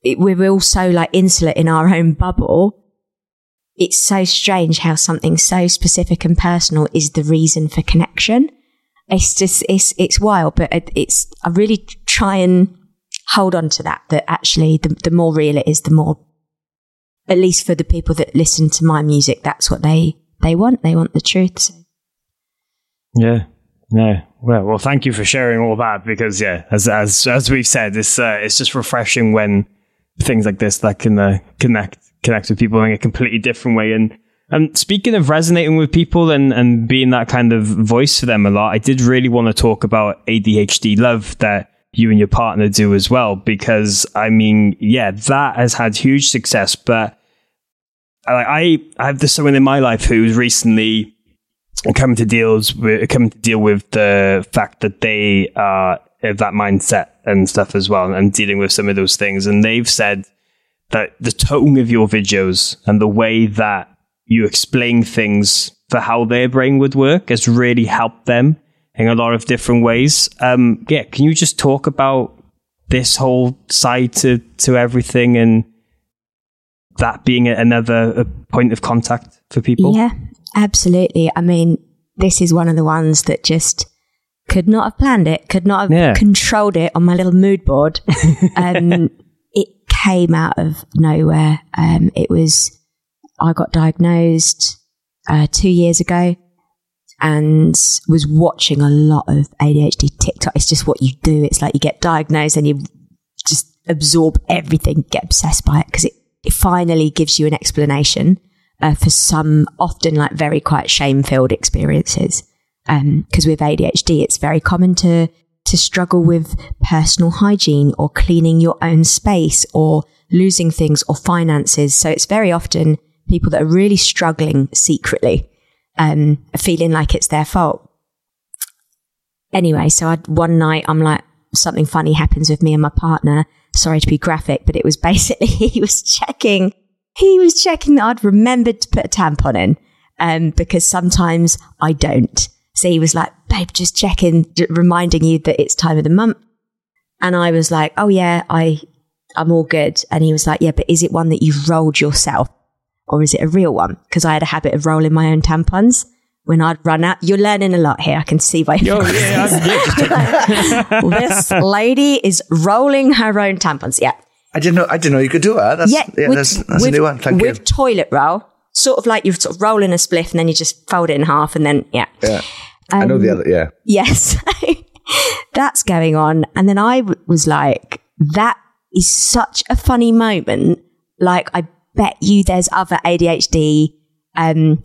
It, we're all so like insular in our own bubble. It's so strange how something so specific and personal is the reason for connection. It's just, it's, it's wild, but it, it's, I really try and hold on to that, that actually the, the more real it is, the more, at least for the people that listen to my music, that's what they, they want. They want the truth. So. Yeah. No. Well, well, thank you for sharing all that because yeah, as as as we've said, it's uh, it's just refreshing when things like this that can uh, connect connect with people in a completely different way. And and speaking of resonating with people and and being that kind of voice for them a lot, I did really want to talk about ADHD love that you and your partner do as well because I mean, yeah, that has had huge success, but I I have this someone in my life who's recently coming to deals coming to deal with the fact that they are of that mindset and stuff as well, and dealing with some of those things. And they've said that the tone of your videos and the way that you explain things for how their brain would work has really helped them in a lot of different ways. Um, yeah, can you just talk about this whole side to to everything and that being another point of contact for people? Yeah, absolutely. I mean, this is one of the ones that just could not have planned it, could not have Yeah. controlled it on my little mood board. um, it came out of nowhere. Um, it was, I got diagnosed uh, two years ago and was watching a lot of ADHD TikTok. It's just what you do. It's like you get diagnosed and you just absorb everything, get obsessed by it because it, it finally gives you an explanation uh, for some often like very quite shame filled experiences. Because with ADHD, it's very common to to struggle with personal hygiene or cleaning your own space or losing things or finances. So it's very often people that are really struggling secretly, um, feeling like it's their fault. Anyway, so I, one night I'm like, something funny happens with me and my partner. Sorry to be graphic, but it was basically he was checking, he was checking that I'd remembered to put a tampon in, um, because sometimes I don't. He was like, babe, just checking, reminding you that it's time of the month. And I was like, oh yeah, I, I'm all good. And he was like, yeah, but is it one that you've rolled yourself or is it a real one? Because I had a habit of rolling my own tampons when I'd run out. You're learning a lot here. I can see by your Oh, yeah, yeah, this lady is rolling her own tampons. Yeah. I didn't know. I didn't know you could do that. That's, yeah. yeah, with, that's, that's a new one. Thank with you. toilet roll. sort of like you're sort of rolling a spliff and then you just fold it in half and then yeah. Yeah. I know the other, yeah. Yes. That's going on. And then I w- was like, that is such a funny moment. Like, I bet you there's other ADHD um,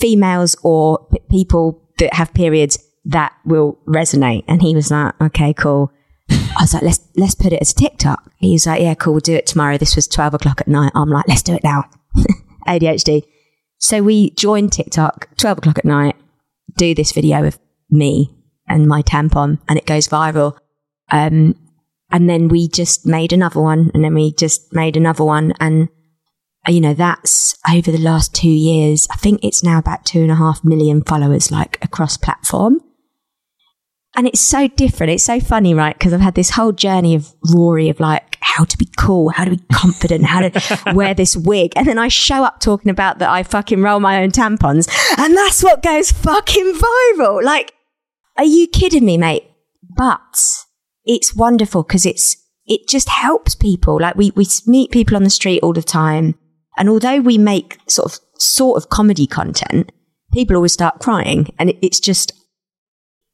females or p- people that have periods that will resonate. And he was like, okay, cool. I was like, let's let's put it as TikTok. He was like, yeah, cool, we'll do it tomorrow. This was twelve o'clock at night. I'm like, let's do it now. ADHD. So we joined TikTok, twelve o'clock at night, do this video of me and my tampon, and it goes viral. Um, and then we just made another one, and then we just made another one, and uh, you know that's over the last two years. I think it's now about two and a half million followers, like across platform. And it's so different. It's so funny, right? Because I've had this whole journey of Rory of like how to be cool, how to be confident, how to wear this wig. And then I show up talking about that I fucking roll my own tampons. And that's what goes fucking viral. Like, are you kidding me, mate? But it's wonderful because it's, it just helps people. Like we, we meet people on the street all the time. And although we make sort of, sort of comedy content, people always start crying. And it, it's just,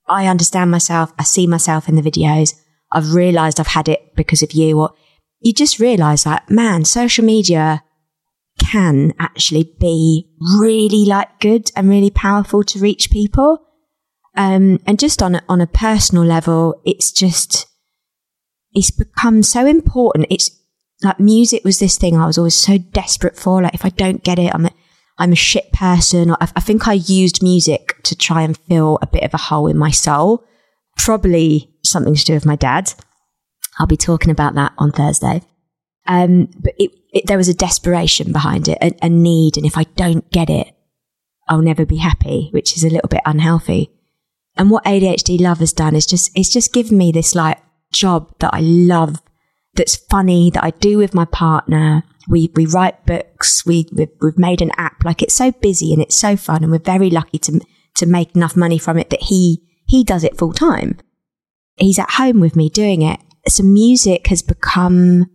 I understand myself. I see myself in the videos. I've realized I've had it because of you or you just realize that, man, social media can actually be really like good and really powerful to reach people. Um, and just on a, on a personal level, it's just, it's become so important. It's like music was this thing I was always so desperate for. Like if I don't get it, I'm a, I'm a shit person. I, I think I used music to try and fill a bit of a hole in my soul. Probably something to do with my dad. I'll be talking about that on Thursday. Um, but it, it, there was a desperation behind it, a, a need. And if I don't get it, I'll never be happy, which is a little bit unhealthy. And what ADHD love has done is just, it's just given me this like job that I love, that's funny, that I do with my partner. We, we write books. We, we've, we've made an app. Like it's so busy and it's so fun. And we're very lucky to, to make enough money from it that he, he does it full time. He's at home with me doing it. So music has become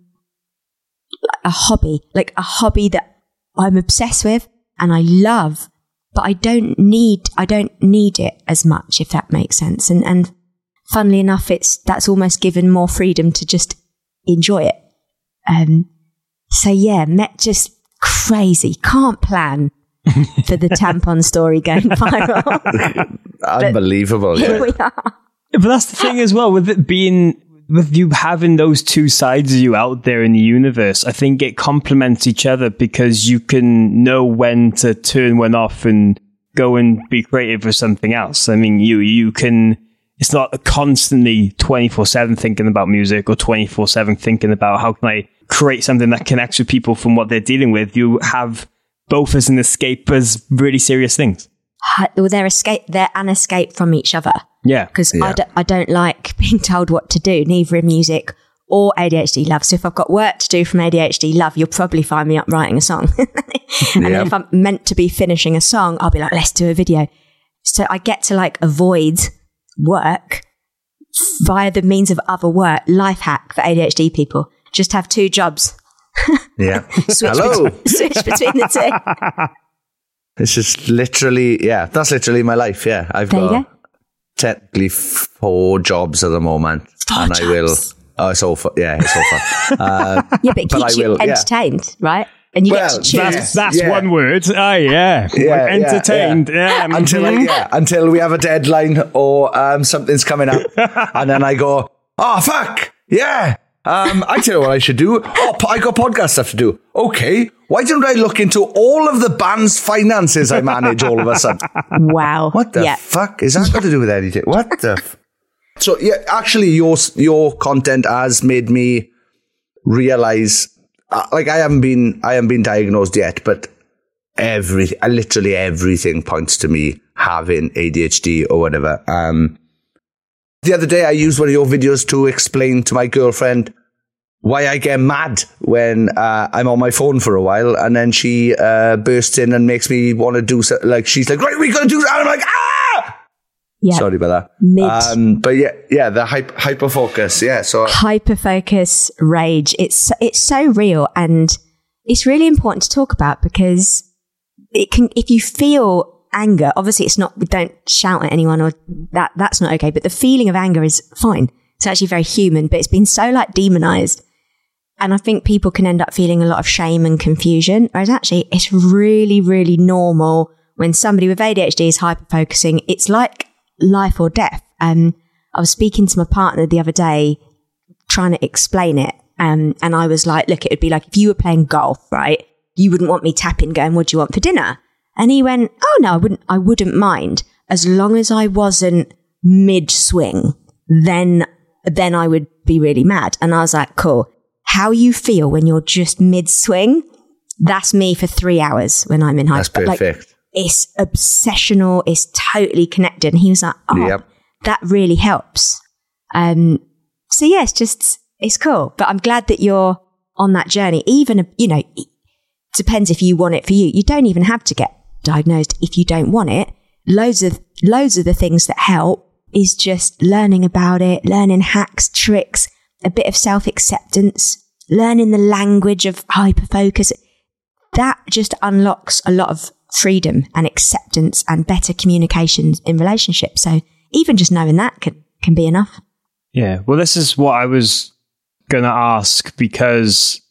a hobby, like a hobby that I'm obsessed with and I love, but I don't need, I don't need it as much, if that makes sense. And, and funnily enough, it's, that's almost given more freedom to just enjoy it. Um, so yeah, met just crazy. Can't plan for the tampon story going viral. Unbelievable. Here Yeah. we are. But that's the thing as well, with it being, with you having those two sides of you out there in the universe, I think it complements each other because you can know when to turn one off and go and be creative for something else. I mean, you, you can, it's not constantly 24 7 thinking about music or 24 7 thinking about how can I create something that connects with people from what they're dealing with. You have both as an escape as really serious things. Well, they're escape, they're an escape from each other. Yeah. because I, Yeah. don't, I don't like being told what to do, neither in music or ADHD love. So if I've got work to do from ADHD love, you'll probably find me up writing a song. and then if I'm meant to be finishing a song, I'll be like, let's do a video. So I get to like avoid work via the means of other work. Life hack for ADHD people. Just have two jobs. Yeah. Switch, Hello. between, switch between the two. This is literally, yeah, that's literally my life. Yeah. I've There you got go. Technically four jobs at the moment. Four and I will, jobs. oh, it's all fun. Yeah, it's all fun. Uh, Yeah, but it But keeps you will, yeah. entertained, right? And you Well, get to choose. that's- That's Yeah. one word. Ah, yeah. Yeah, yeah, Entertained. yeah. Yeah. until I, mhm. yeah, until we have a deadline or um, something's coming up, and then I go, oh fuck, yeah. Um, I tell you what I should do. Oh, I got podcast stuff to do. Okay, why don't I look into all of the band's finances I manage all of a sudden? Wow. What the yeah. fuck is that got to do with anything? What the? F- so yeah, actually, your your content has made me realize. Uh, like I haven't been I haven't been diagnosed yet, but every uh, literally everything points to me having ADHD or whatever. Um, the other day, I used one of your videos to explain to my girlfriend why I get mad when uh, I'm on my phone for a while, and then she uh, bursts in and makes me want to do so, like she's like, right, we gotta do. And I'm like, ah. Yeah. Sorry about that. Um, but yeah, yeah, the hyper hyper focus. Yeah, so hyper focus rage it's it's so real and it's really important to talk about because it can, if you feel anger, obviously it's not, we don't shout at anyone or that, that's not okay, but the feeling of anger is fine. It's actually very human, but it's been so like demonized. And I think people can end up feeling a lot of shame and confusion, whereas actually it's really, really normal when somebody with ADHD is hyper focusing. It's like life or death. Um, I was speaking to my partner the other day, trying to explain it. Um, and I was like, look, it would be like if you were playing golf, right? You wouldn't want me tapping going, what do you want for dinner? And he went, oh no, I wouldn't, I wouldn't mind as long as I wasn't mid swing, then, then I would be really mad. And I was like, cool. How you feel when you're just mid swing? That's me for three hours when I'm in high That's school. Like, perfect. it's obsessional. It's totally connected. And he was like, oh, Yep. that really helps. Um, so yeah, it's just, it's cool. But I'm glad that you're on that journey. Even, you know, it depends if you want it for you. You don't even have to get diagnosed if you don't want it. Loads of, loads of the things that help is just learning about it, learning hacks, tricks, a bit of self acceptance, learning the language of hyperfocus. That just unlocks a lot of freedom and acceptance and better communications in relationships. So even just knowing that can, can be enough. Yeah. Well, this is what I was going to ask because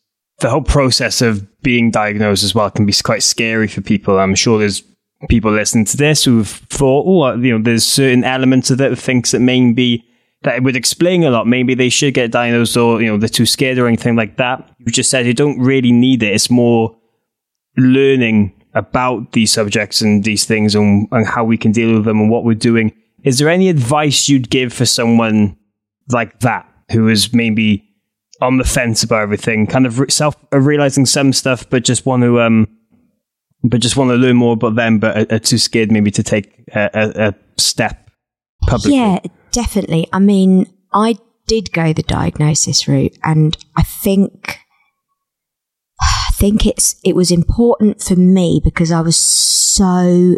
the whole process of being diagnosed as well can be quite scary for people. I'm sure there's people listening to this who've thought, oh, you know, there's certain elements of it thinks that maybe that it would explain a lot. Maybe they should get diagnosed or, you know, they're too scared or anything like that. You just said you don't really need it. It's more learning about these subjects and these things and, and how we can deal with them and what we're doing. Is there any advice you'd give for someone like that who is maybe on the fence about everything, kind of re- self uh, realizing some stuff, but just want to um, but just want to learn more about them, but are, are too scared maybe to take a, a, a step publicly? Yeah, definitely. I mean, I did go the diagnosis route and I think I think it's it was important for me because I was so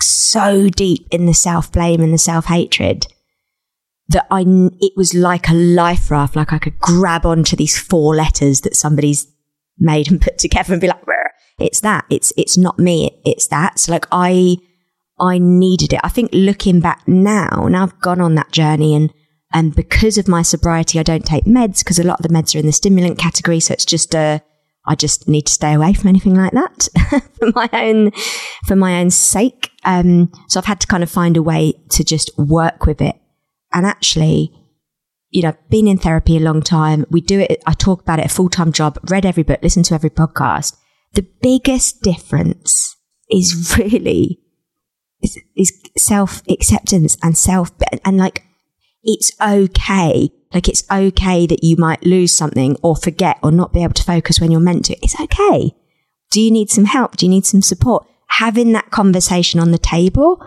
so deep in the self-blame and the self-hatred that I it was like a life raft like I could grab onto these four letters that somebody's made and put together and be like it's that it's it's not me it's that so like I I needed it. I think looking back now, now I've gone on that journey and, and because of my sobriety, I don't take meds because a lot of the meds are in the stimulant category. So it's just, uh, I just need to stay away from anything like that for my own, for my own sake. Um, so I've had to kind of find a way to just work with it. And actually, you know, been in therapy a long time. We do it. I talk about it a full time job, read every book, listen to every podcast. The biggest difference is really is, is self acceptance and self and like it's okay. Like it's okay that you might lose something or forget or not be able to focus when you're meant to. It's okay. Do you need some help? Do you need some support? Having that conversation on the table.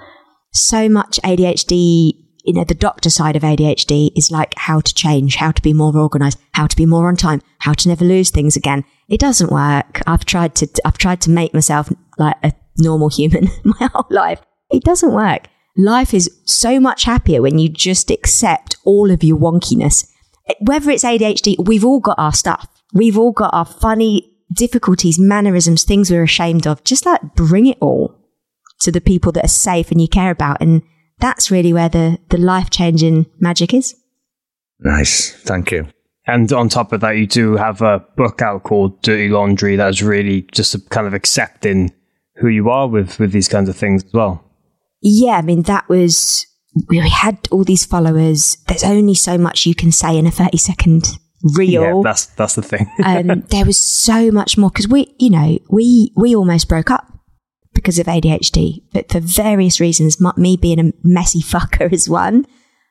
So much ADHD, you know, the doctor side of ADHD is like how to change, how to be more organized, how to be more on time, how to never lose things again. It doesn't work. I've tried to, I've tried to make myself like a normal human my whole life. It doesn't work. Life is so much happier when you just accept all of your wonkiness. Whether it's ADHD, we've all got our stuff. We've all got our funny difficulties, mannerisms, things we're ashamed of. Just like bring it all to the people that are safe and you care about. And that's really where the, the life changing magic is. Nice. Thank you. And on top of that, you do have a book out called Dirty Laundry that's really just a kind of accepting who you are with, with these kinds of things as well. Yeah, I mean, that was, we had all these followers. There's only so much you can say in a 30 second reel. Yeah, that's that's the thing. um, there was so much more because we, you know, we we almost broke up because of ADHD, but for various reasons. Me being a messy fucker is one,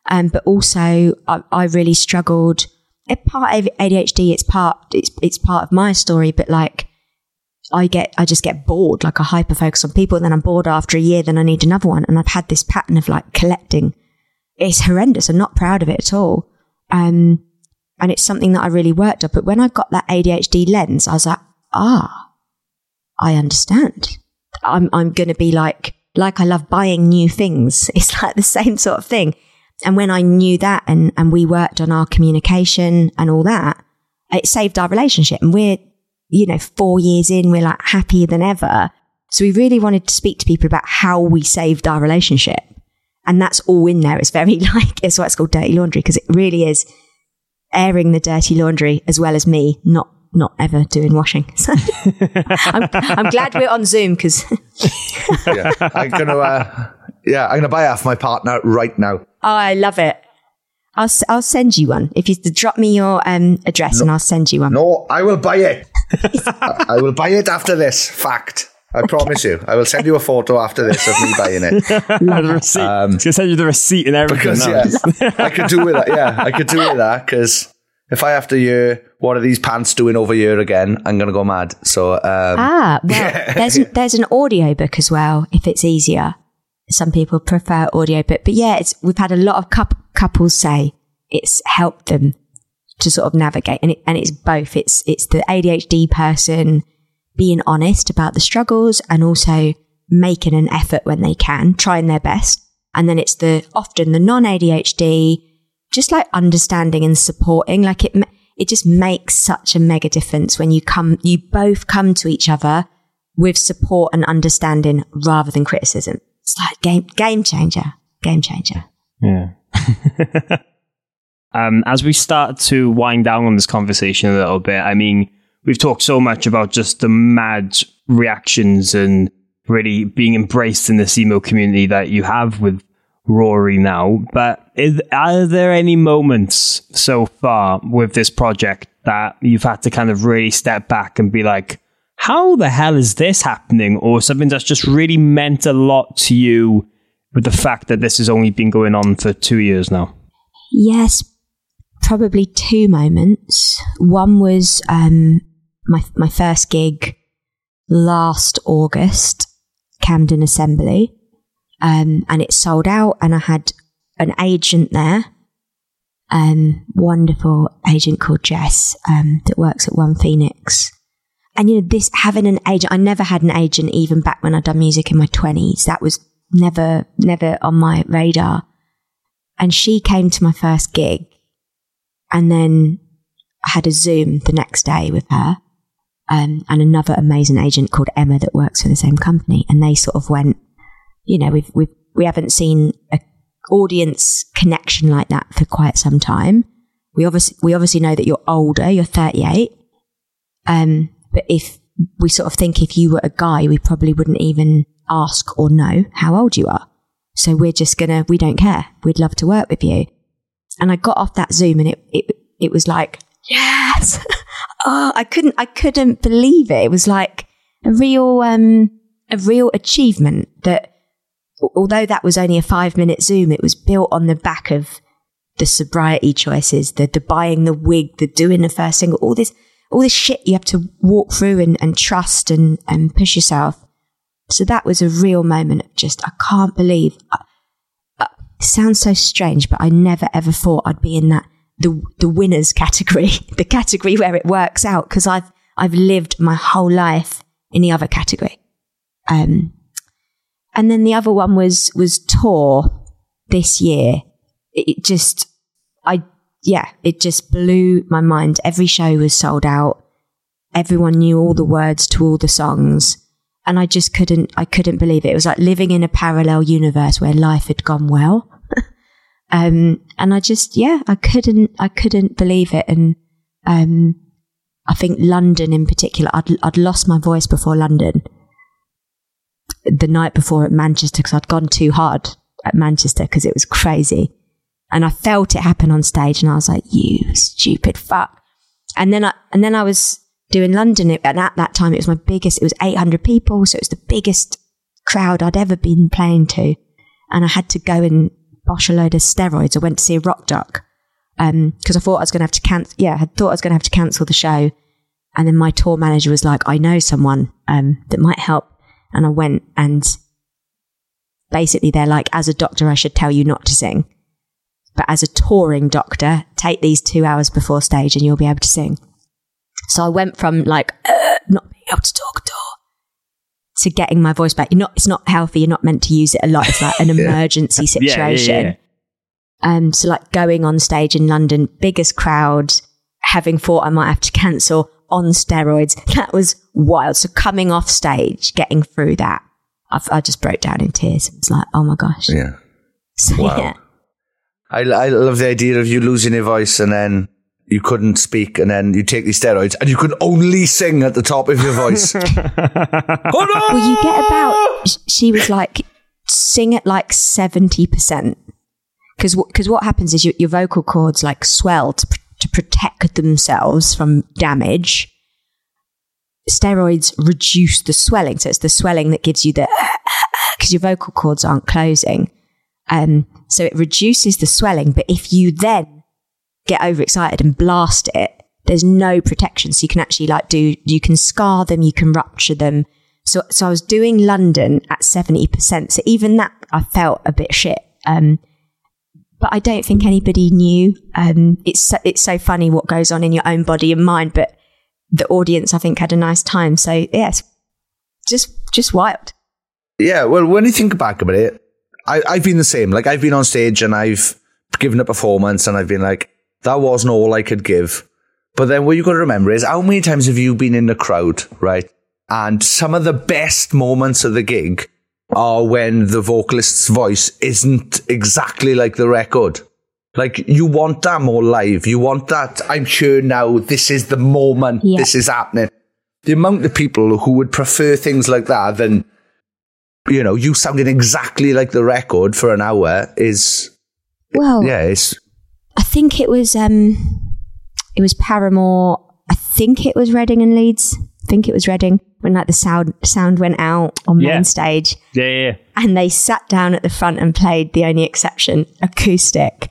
um, but also I, I really struggled. A part of ADHD, it's part it's it's part of my story, but like. I get, I just get bored, like I hyper focus on people, and then I'm bored after a year, then I need another one. And I've had this pattern of like collecting. It's horrendous. I'm not proud of it at all. Um, and it's something that I really worked on. But when I got that ADHD lens, I was like, ah, I understand. I'm, I'm going to be like, like I love buying new things. It's like the same sort of thing. And when I knew that and, and we worked on our communication and all that, it saved our relationship. And we're, you know, four years in, we're like happier than ever. So we really wanted to speak to people about how we saved our relationship. And that's all in there. It's very like, it's why it's called dirty laundry because it really is airing the dirty laundry as well as me not not ever doing washing. So I'm, I'm glad we're on Zoom because yeah, I'm gonna. Uh, yeah, I'm gonna buy off my partner right now. oh, I love it. I'll s- I'll send you one if you drop me your um, address and I'll send you one. No, I will buy it. I, I will buy it after this. Fact. I promise you. I will send you a photo after this of me buying it. the receipt. Um, It's gonna send you the receipt and everything. Because now. yeah, I could do with that. Yeah, I could do with that because if I have to hear what are these pants doing over here again, I'm gonna go mad. So um, Ah, well, there's an, there's an audio book as well if it's easier. Some people prefer audio book, but yeah, it's we've had a lot of coup couples say it's helped them to sort of navigate, and it, and it's both. It's it's the ADHD person being honest about the struggles and also making an effort when they can, trying their best, and then it's the often the non ADHD just like understanding and supporting like it it just makes such a mega difference when you come you both come to each other with support and understanding rather than criticism it's like game game changer game changer Yeah. um, as we start to wind down on this conversation a little bit, I mean, we've talked so much about just the mad reactions and really being embraced in this emo community that you have with Rory now. But is, are there any moments so far with this project that you've had to kind of really step back and be like, how the hell is this happening? Or something that's just really meant a lot to you with the fact that this has only been going on for two years now? yes probably two moments one was um my my first gig last august camden assembly um and it sold out and i had an agent there um wonderful agent called jess um that works at One Fiinix. And you know this having an agent i never had an agent even back when i'd done music in my 20s that was never never on my radar. And she came to my first gig and then I had a Zoom the next day with her um, and another amazing agent called Emma that works for the same company. And they sort of went, you know, we've, we've, we haven't seen a audience connection like that for quite some time. We obviously, we obviously know that you're older, you're 38. Um, but if we sort of think if you were a guy, we probably wouldn't even ask or know how old you are. So we're just gonna, we don't care. We'd love to work with you. And I got off that Zoom and it, it, it was like, yes. oh, I couldn't, I couldn't believe it. It was like a real, um, a real achievement that although that was only a five minute Zoom, it was built on the back of the sobriety choices, the, the buying the wig, the doing the first single, all this, all this shit you have to walk through and, and trust and, and push yourself. So that was a real moment of just, I can't believe. It sounds so strange, but I never ever thought I'd be in that the the winners category, the category where it works out because I've I've lived my whole life in the other category. Um, and then the other one was was tour this year. It, it just, I yeah, it just blew my mind. Every show was sold out. Everyone knew all the words to all the songs and I just couldn't, I couldn't believe it. It was like living in a parallel universe where life had gone well. um, and I just, yeah, I couldn't, I couldn't believe it. And, um, I think London in particular, I'd, I'd lost my voice before London the night before at Manchester because I'd gone too hard at Manchester because it was crazy. And I felt it happen on stage and I was like, you stupid fuck. And then I, and then I was doing London, and at that time it was my biggest. It was 800 people, so it was the biggest crowd I'd ever been playing to, and I had to go and bosh a load of steroids. I went to see a rock doc because um, I thought I was going to have to cancel. Yeah, I thought I was going to have to cancel the show, and then my tour manager was like, "I know someone um, that might help," and I went and basically they're like, "As a doctor, I should tell you not to sing." But as a touring doctor, take these two hours before stage and you'll be able to sing. So I went from like uh, not being able to talk at all to getting my voice back. You're not, it's not healthy. You're not meant to use it a lot. It's like an emergency Yeah, yeah, situation. yeah. Um, so like going on stage in London, biggest crowd, having thought I might have to cancel, on steroids. That was wild. So coming off stage, getting through that, I, I just broke down in tears. It was like, oh my gosh. Yeah. So, Wow. yeah. I, I love the idea of you losing your voice and then you couldn't speak and then you take these steroids and you could only sing at the top of your voice. oh no! Well, you get about, she was like, sing at like 70%. Because because what happens is your, your vocal cords like swell to, pr- to protect themselves from damage. Steroids reduce the swelling. So it's the swelling that gives you the, because your vocal cords aren't closing. Um, so it reduces the swelling. But if you then get overexcited and blast it, there's no protection. So you can actually like do, you can scar them, you can rupture them. So, so I was doing London at 70%. So even that I felt a bit shit. Um, but I don't think anybody knew. Um, it's, so, it's so funny what goes on in your own body and mind, but the audience, I think, had a nice time. So yes, just, just wild. Yeah, well, when you think back about it, I, I've been the same. Like, I've been on stage and I've given a performance and I've been like, that wasn't all I could give. But then what you got to remember is how many times have you been in the crowd, right? And some of the best moments of the gig are when the vocalist's voice isn't exactly like the record. Like, you want that more live. You want that, I'm sure now this is the moment, Yeah. this is happening. The amount of people who would prefer things like that than you know, you sounding exactly like the record for an hour is, Well, yeah, it's, I think it was um it was Paramore. I think it was Reading and Leeds. I think it was Reading when like the sound sound went out on Yeah. main stage Yeah, yeah, and they sat down at the front and played the only exception acoustic.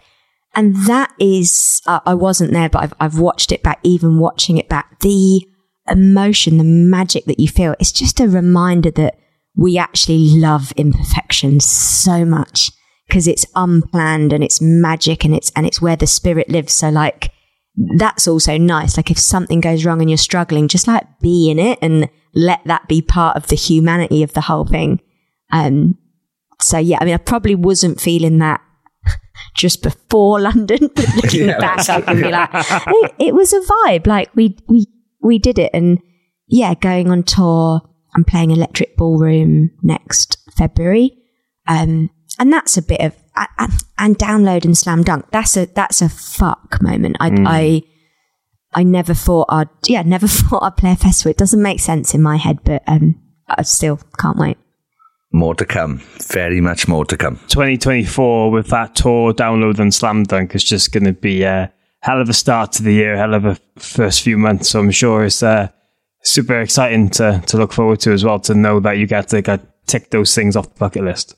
And that is, uh, I wasn't there, but I've, I've watched it back, even watching it back. The emotion, the magic that you feel, it's just a reminder that we actually love imperfection so much because it's unplanned and it's magic and it's, and it's where the spirit lives. So like, that's also nice. Like if something goes wrong and you're struggling, just like be in it and let that be part of the humanity of the whole thing. Um, so yeah, I mean, I probably wasn't feeling that just before London, but looking Yeah. back, I can be like, it, it was a vibe. Like we we we did it, and yeah, going on tour. I'm playing Electric Ballroom next February, um, and that's a bit of and, and download and slam dunk. That's a that's a fuck moment. I I I never thought I'd yeah never thought I'd play a festival. It doesn't make sense in my head, but um, I still can't wait. more to come. Very much more to come. 2024 with that tour, download and slam dunk is just going to be a hell of a start to the year, hell of a first few months. So I'm sure it's uh, super exciting to to look forward to as well. To know that you get to get tick those things off the bucket list.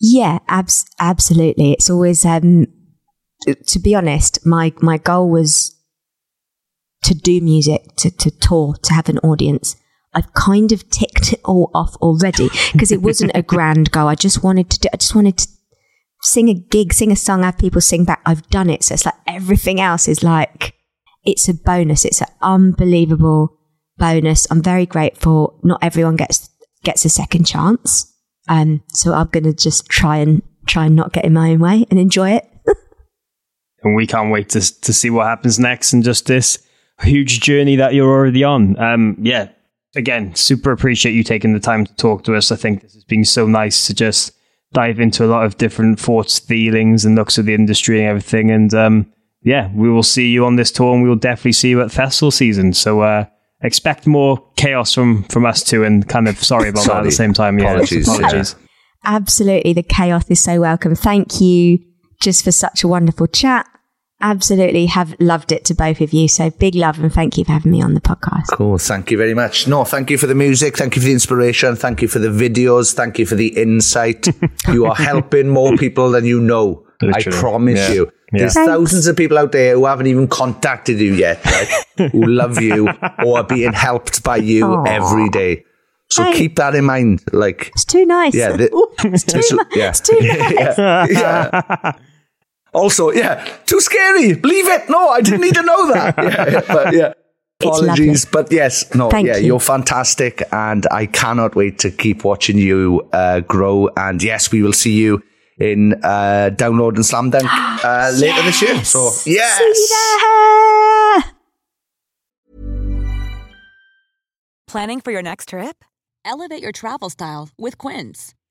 Yeah, abs- absolutely. It's always, um, to be honest, my, my goal was to do music, to, to tour, to have an audience. I've kind of ticked it all off already because it wasn't a grand goal. I just wanted to do, I just wanted to sing a gig, sing a song, have people sing back. I've done it. So it's like everything else is like, it's a bonus. It's an unbelievable bonus. I'm very grateful. Not everyone gets, gets a second chance. Um, so I'm going to just try and try and not get in my own way and enjoy it. and we can't wait to to see what happens next and just this huge journey that you're already on. Um, yeah, again, super appreciate you taking the time to talk to us. I think this has been so nice to just dive into a lot of different thoughts, feelings, and looks of the industry and everything. And um, yeah, we will see you on this tour, and we will definitely see you at festival season. So. Uh, Expect more chaos from from us too, and kind of sorry about that at the same time. Yeah, Apologies. apologies. Absolutely. The chaos is so welcome. Thank you just for such a wonderful chat. Absolutely have loved it to both of you. So big love and thank you for having me on the podcast. Cool. Thank you very much. No, thank you for the music. Thank you for the inspiration. Thank you for the videos. Thank you for the insight. you are helping more people than you know. Literally. I promise Yeah. you. Yeah. There's Thanks. thousands of people out there who haven't even contacted you yet, right? who love you or are being helped by you Aw. every day. So Thanks. keep that in mind. Like, It's too nice. Yeah, the- it's too, this- mu- yeah. it's too nice. yeah. Also, yeah, too scary. Believe it. No, I didn't need to know that. Yeah, yeah, but yeah. Apologies, but yes, no, Thank yeah, you. you're fantastic, and I cannot wait to keep watching you uh, grow. And yes, we will see you in uh, Download and Slam Dunk uh, later this year. So yes, See you there. Planning for your next trip? Elevate your travel style with Quince.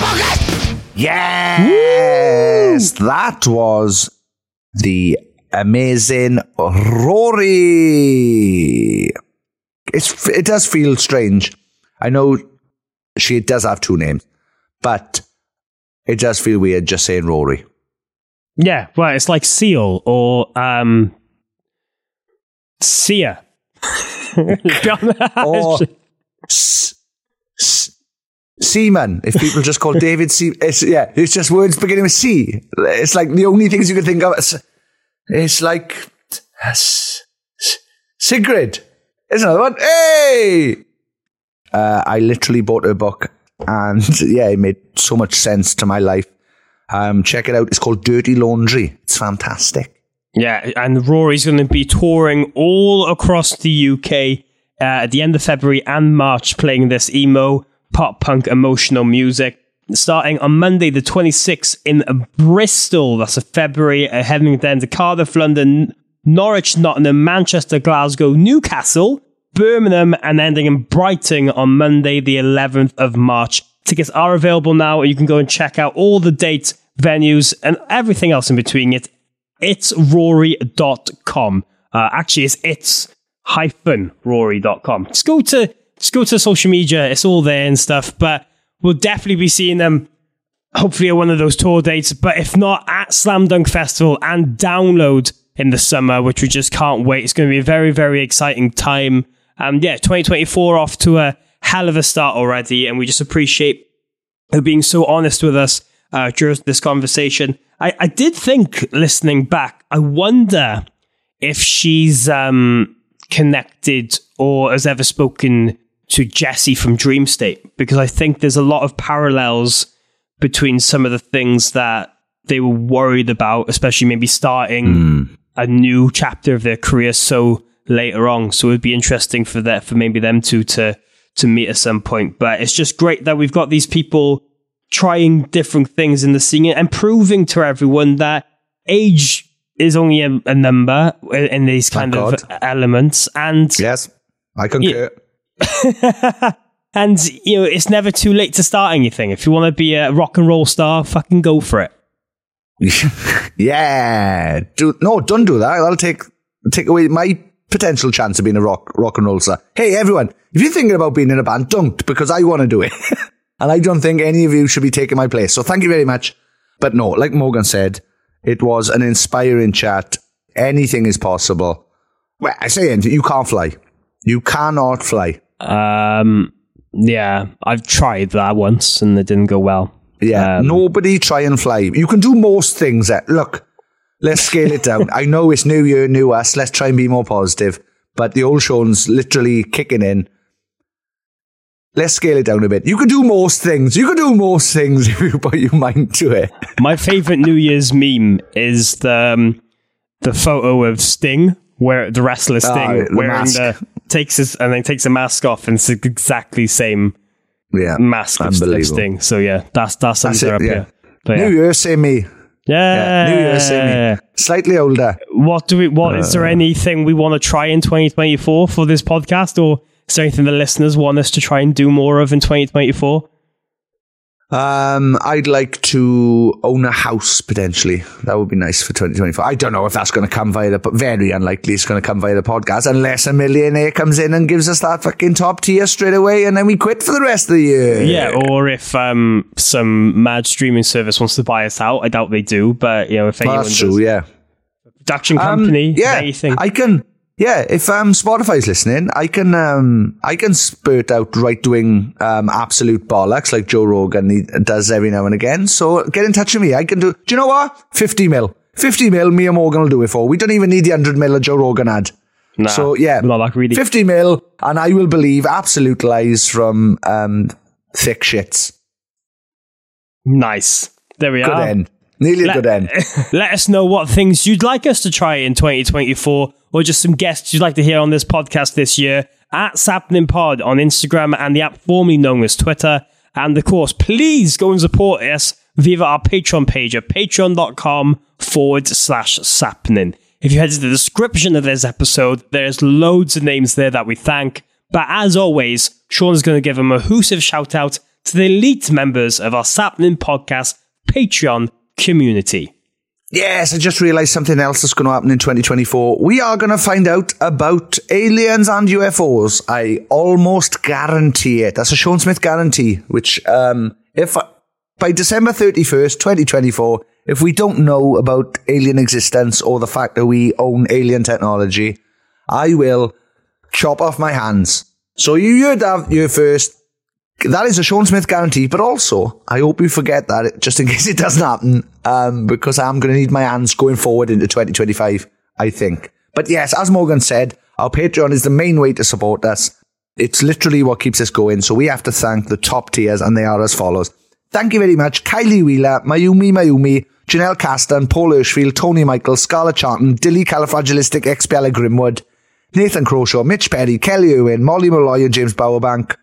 Listening to Simon Yes, that was the amazing Rory. It's it does feel strange. I know she does have two names, but it does feel weird just saying Rory. Yeah, well, it's like Seal or um, Sia. Or S- S- Seaman. If people just call David C, it's yeah, it's just words beginning with C. It's like the only things you can think of. It's, it's like S- S- Sigrid. It's another one. Hey, uh, I literally bought her book, and yeah, it made so much sense to my life. Um, check it out. It's called Dirty Laundry. It's fantastic. Yeah, and Rory's going to be touring all across the UK uh, at the end of February and March, playing this emo, pop punk, emotional music. Starting on Monday, the 26th in Bristol. That's a February. Uh, heading then to Cardiff, London, Norwich, Nottingham, Manchester, Glasgow, Newcastle, Birmingham, and ending in Brighton on Monday, the 11th of March. Tickets are available now. You can go and check out all the dates, venues, and everything else in between it. It's rory.com. Uh, actually, it's it's hyphen rory.com. Just go to just go to social media. It's all there and stuff. But we'll definitely be seeing them hopefully at one of those tour dates. But if not, at Slam Dunk Festival and download in the summer, which we just can't wait. It's going to be a very, very exciting time. Um, yeah, 2024 off to a hell of a start already. And we just appreciate her being so honest with us uh, during this conversation. I, I did think, listening back, I wonder if she's um, connected or has ever spoken to Jesse from Dream State, because I think there's a lot of parallels between some of the things that they were worried about, especially maybe starting hmm. a new chapter of their career so later on. So it'd be interesting for that for maybe them two to to meet at some point. But it's just great that we've got these people trying different things in the scene and proving to everyone that age is only a, a number in these kind Thank of elements. And Yes, I concur. and you know, it's never too late to start anything. If you want to be a rock and roll star, fucking go for it. yeah. Do, no, don't do that. That'll take take away my potential chance of being a rock rock and roll star. Hey, everyone, if you're thinking about being in a band, don't because I want to do it, and I don't think any of you should be taking my place. So thank you very much. But no, like Morgan said, it was an inspiring chat. Anything is possible. Well, I say anything. You can't fly. You cannot fly. Um, yeah, I've tried that once and it didn't go well. Yeah, Um, nobody try and fly. You can do most things. eh, Look, let's scale it down. I know it's New Year, new us. Let's try and be more positive. But the old Sean's literally kicking in. Let's scale it down a bit. You can do most things. You can do most things if you put your mind to it. My favorite New Year's meme is the um, the photo of Sting, where the wrestler Sting the wearing mask. the takes his and then takes a mask off, and it's the exactly same Yeah, mask of, of Unbelievable. Sting. So yeah, that's that's That's something it, up yeah. here. But New yeah. Year, same me. yeah, Yeah, New Year, same me. Slightly older. What do we? What is Uh. there anything we want to try in 2024 for this podcast, or is there anything the listeners want us to try and do more of in 2024? Um, I'd like to own a house potentially. That would be nice for 2024. I don't know if that's going to come via the, but very unlikely it's going to come via the podcast unless a millionaire comes in and gives us that fucking top tier straight away and then we quit for the rest of the year. Yeah, or if um, some mad streaming service wants to buy us out, I doubt they do. But you know, if anyone that's does, true. Yeah. production Um, company, yeah, anything. I can. Yeah, if um, Spotify's listening, I can um, I can spurt out right wing um, absolute bollocks like Joe Rogan he does every now and again. So get in touch with me. I can do. Do you know what? Fifty mil, fifty mil. Me and Morgan will do it for. We don't even need the hundred mil that Joe Rogan had. Nah, so yeah, not that greedy. Fifty mil, and I will believe absolute lies from um, thick shits. nice. There we are. Good are. end. Nearly a Let- good end. Let us know what things you'd like us to try in 2024 or just some guests you'd like to hear on this podcast this year at Sappenin Pod on Instagram and the app formerly known as Twitter. And of course, please go and support us via our Patreon page at patreon.com forward slash sappenin. If you head to the description of this episode, there's loads of names there that we thank. But as always, Sean is going to give a mahoosive shout out to the elite members of our Sappenin Podcast Patreon community. Yes, I just realised something else that's going to happen in 2024. We are going to find out about aliens and UFOs. I almost guarantee it. That's a Sean Smith guarantee, which, um, if by December 31st, 2024, if we don't know about alien existence or the fact that we own alien technology, I will chop off my hands. So you heard that here first. That is a Sean Smith guarantee, but also I hope you forget that just in case it doesn't happen, um, because I'm going to need my hands going forward into 2025. I think. But yes, as Morgan said, our Patreon is the main way to support us. It's literally what keeps us going. So we have to thank the top tiers, and they are as follows. Thank you very much, Kylie Wheeler, Mayumi Mayumi, Janelle Caston, Paul Hirschfield, Tony Michael, Scarlet Charlton, Dilly Califragilistic, Expeller Grimwood, Nathan Crawshaw, Mitch Perry, Kelly Owen, Molly Molloy, and James Bowerbank.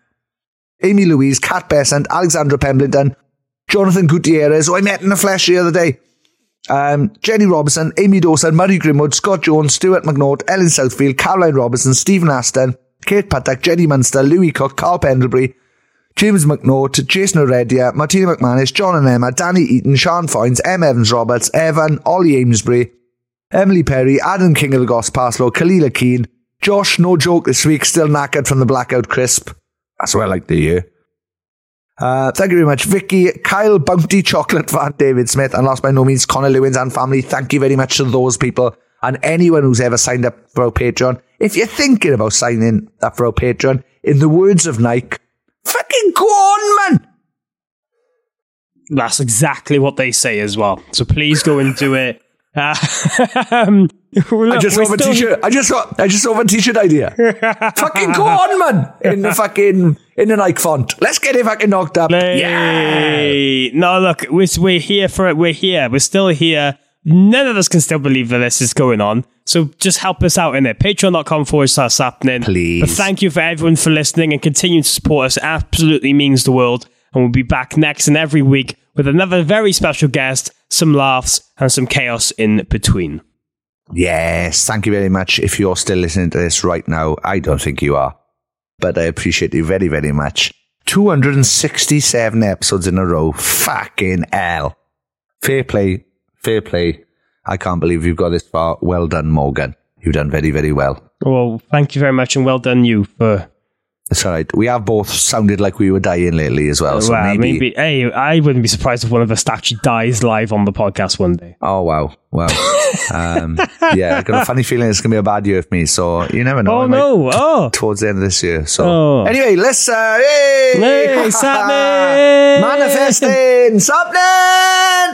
Amee Louise, Kat Bessant, Alexandra Pemberton, Jonathan Gutierrez, who I met in the flesh the other day, um, Jenny Robertson, Amy Dawson, Murray Grimwood, Scott Jones, Stuart McNaught, Ellen Southfield, Caroline Robertson, Stephen Aston, Kate Patak, Jenni Munster, Louis Cook, Carl Pendlebury, James McNaught, Jason Heredia, Martina McManus, John and Emma, Danny Eaton, Sean Foynes, M. Evans Roberts, Evan, Ollie Amesbury, Emily Perry, Adam King of the Goss Parslow, Kalila Keane, Josh, no joke this week, still knackered from the blackout crisp. That's what I like to hear. Uh, thank you very much, Vicky, Kyle, Bounty, Chocolate Fan, David Smith, and last by no means, Connor Lewins and family. Thank you very much to those people and anyone who's ever signed up for our Patreon. If you're thinking about signing up for our Patreon, in the words of Nike, fucking go on, man! That's exactly what they say as well. So please go and do it. Uh, um, I just saw a t-shirt. I just saw. I just saw a t-shirt idea. fucking go on, man! In the fucking in the Nike font. Let's get it fucking knocked up. Yay! No, look, we're, we're here for it. We're here. We're still here. None of us can still believe that this is going on. So just help us out in it. Patreon.com forward slash sappenin. Please. But thank you for everyone for listening and continuing to support us. It absolutely means the world. And we'll be back next and every week with another very special guest, some laughs, and some chaos in between. Yes, thank you very much. If you're still listening to this right now, I don't think you are, but I appreciate you very, very much. 267 episodes in a row. Fucking hell. Fair play. Fair play. I can't believe you've got this far. Well done, Morgan. You've done very, very well. Well, thank you very much and well done you for That's all right. We have both sounded like we were dying lately as well. So well, maybe, maybe. Hey, I wouldn't be surprised if one of us actually dies live on the podcast one day. Oh, wow. Wow. um, yeah, I've got a funny feeling it's going to be a bad year for me. So you never know. Oh I no! Oh, Towards the end of this year. So Oh. anyway, let's uh, hey, Hey, something! manifesting something.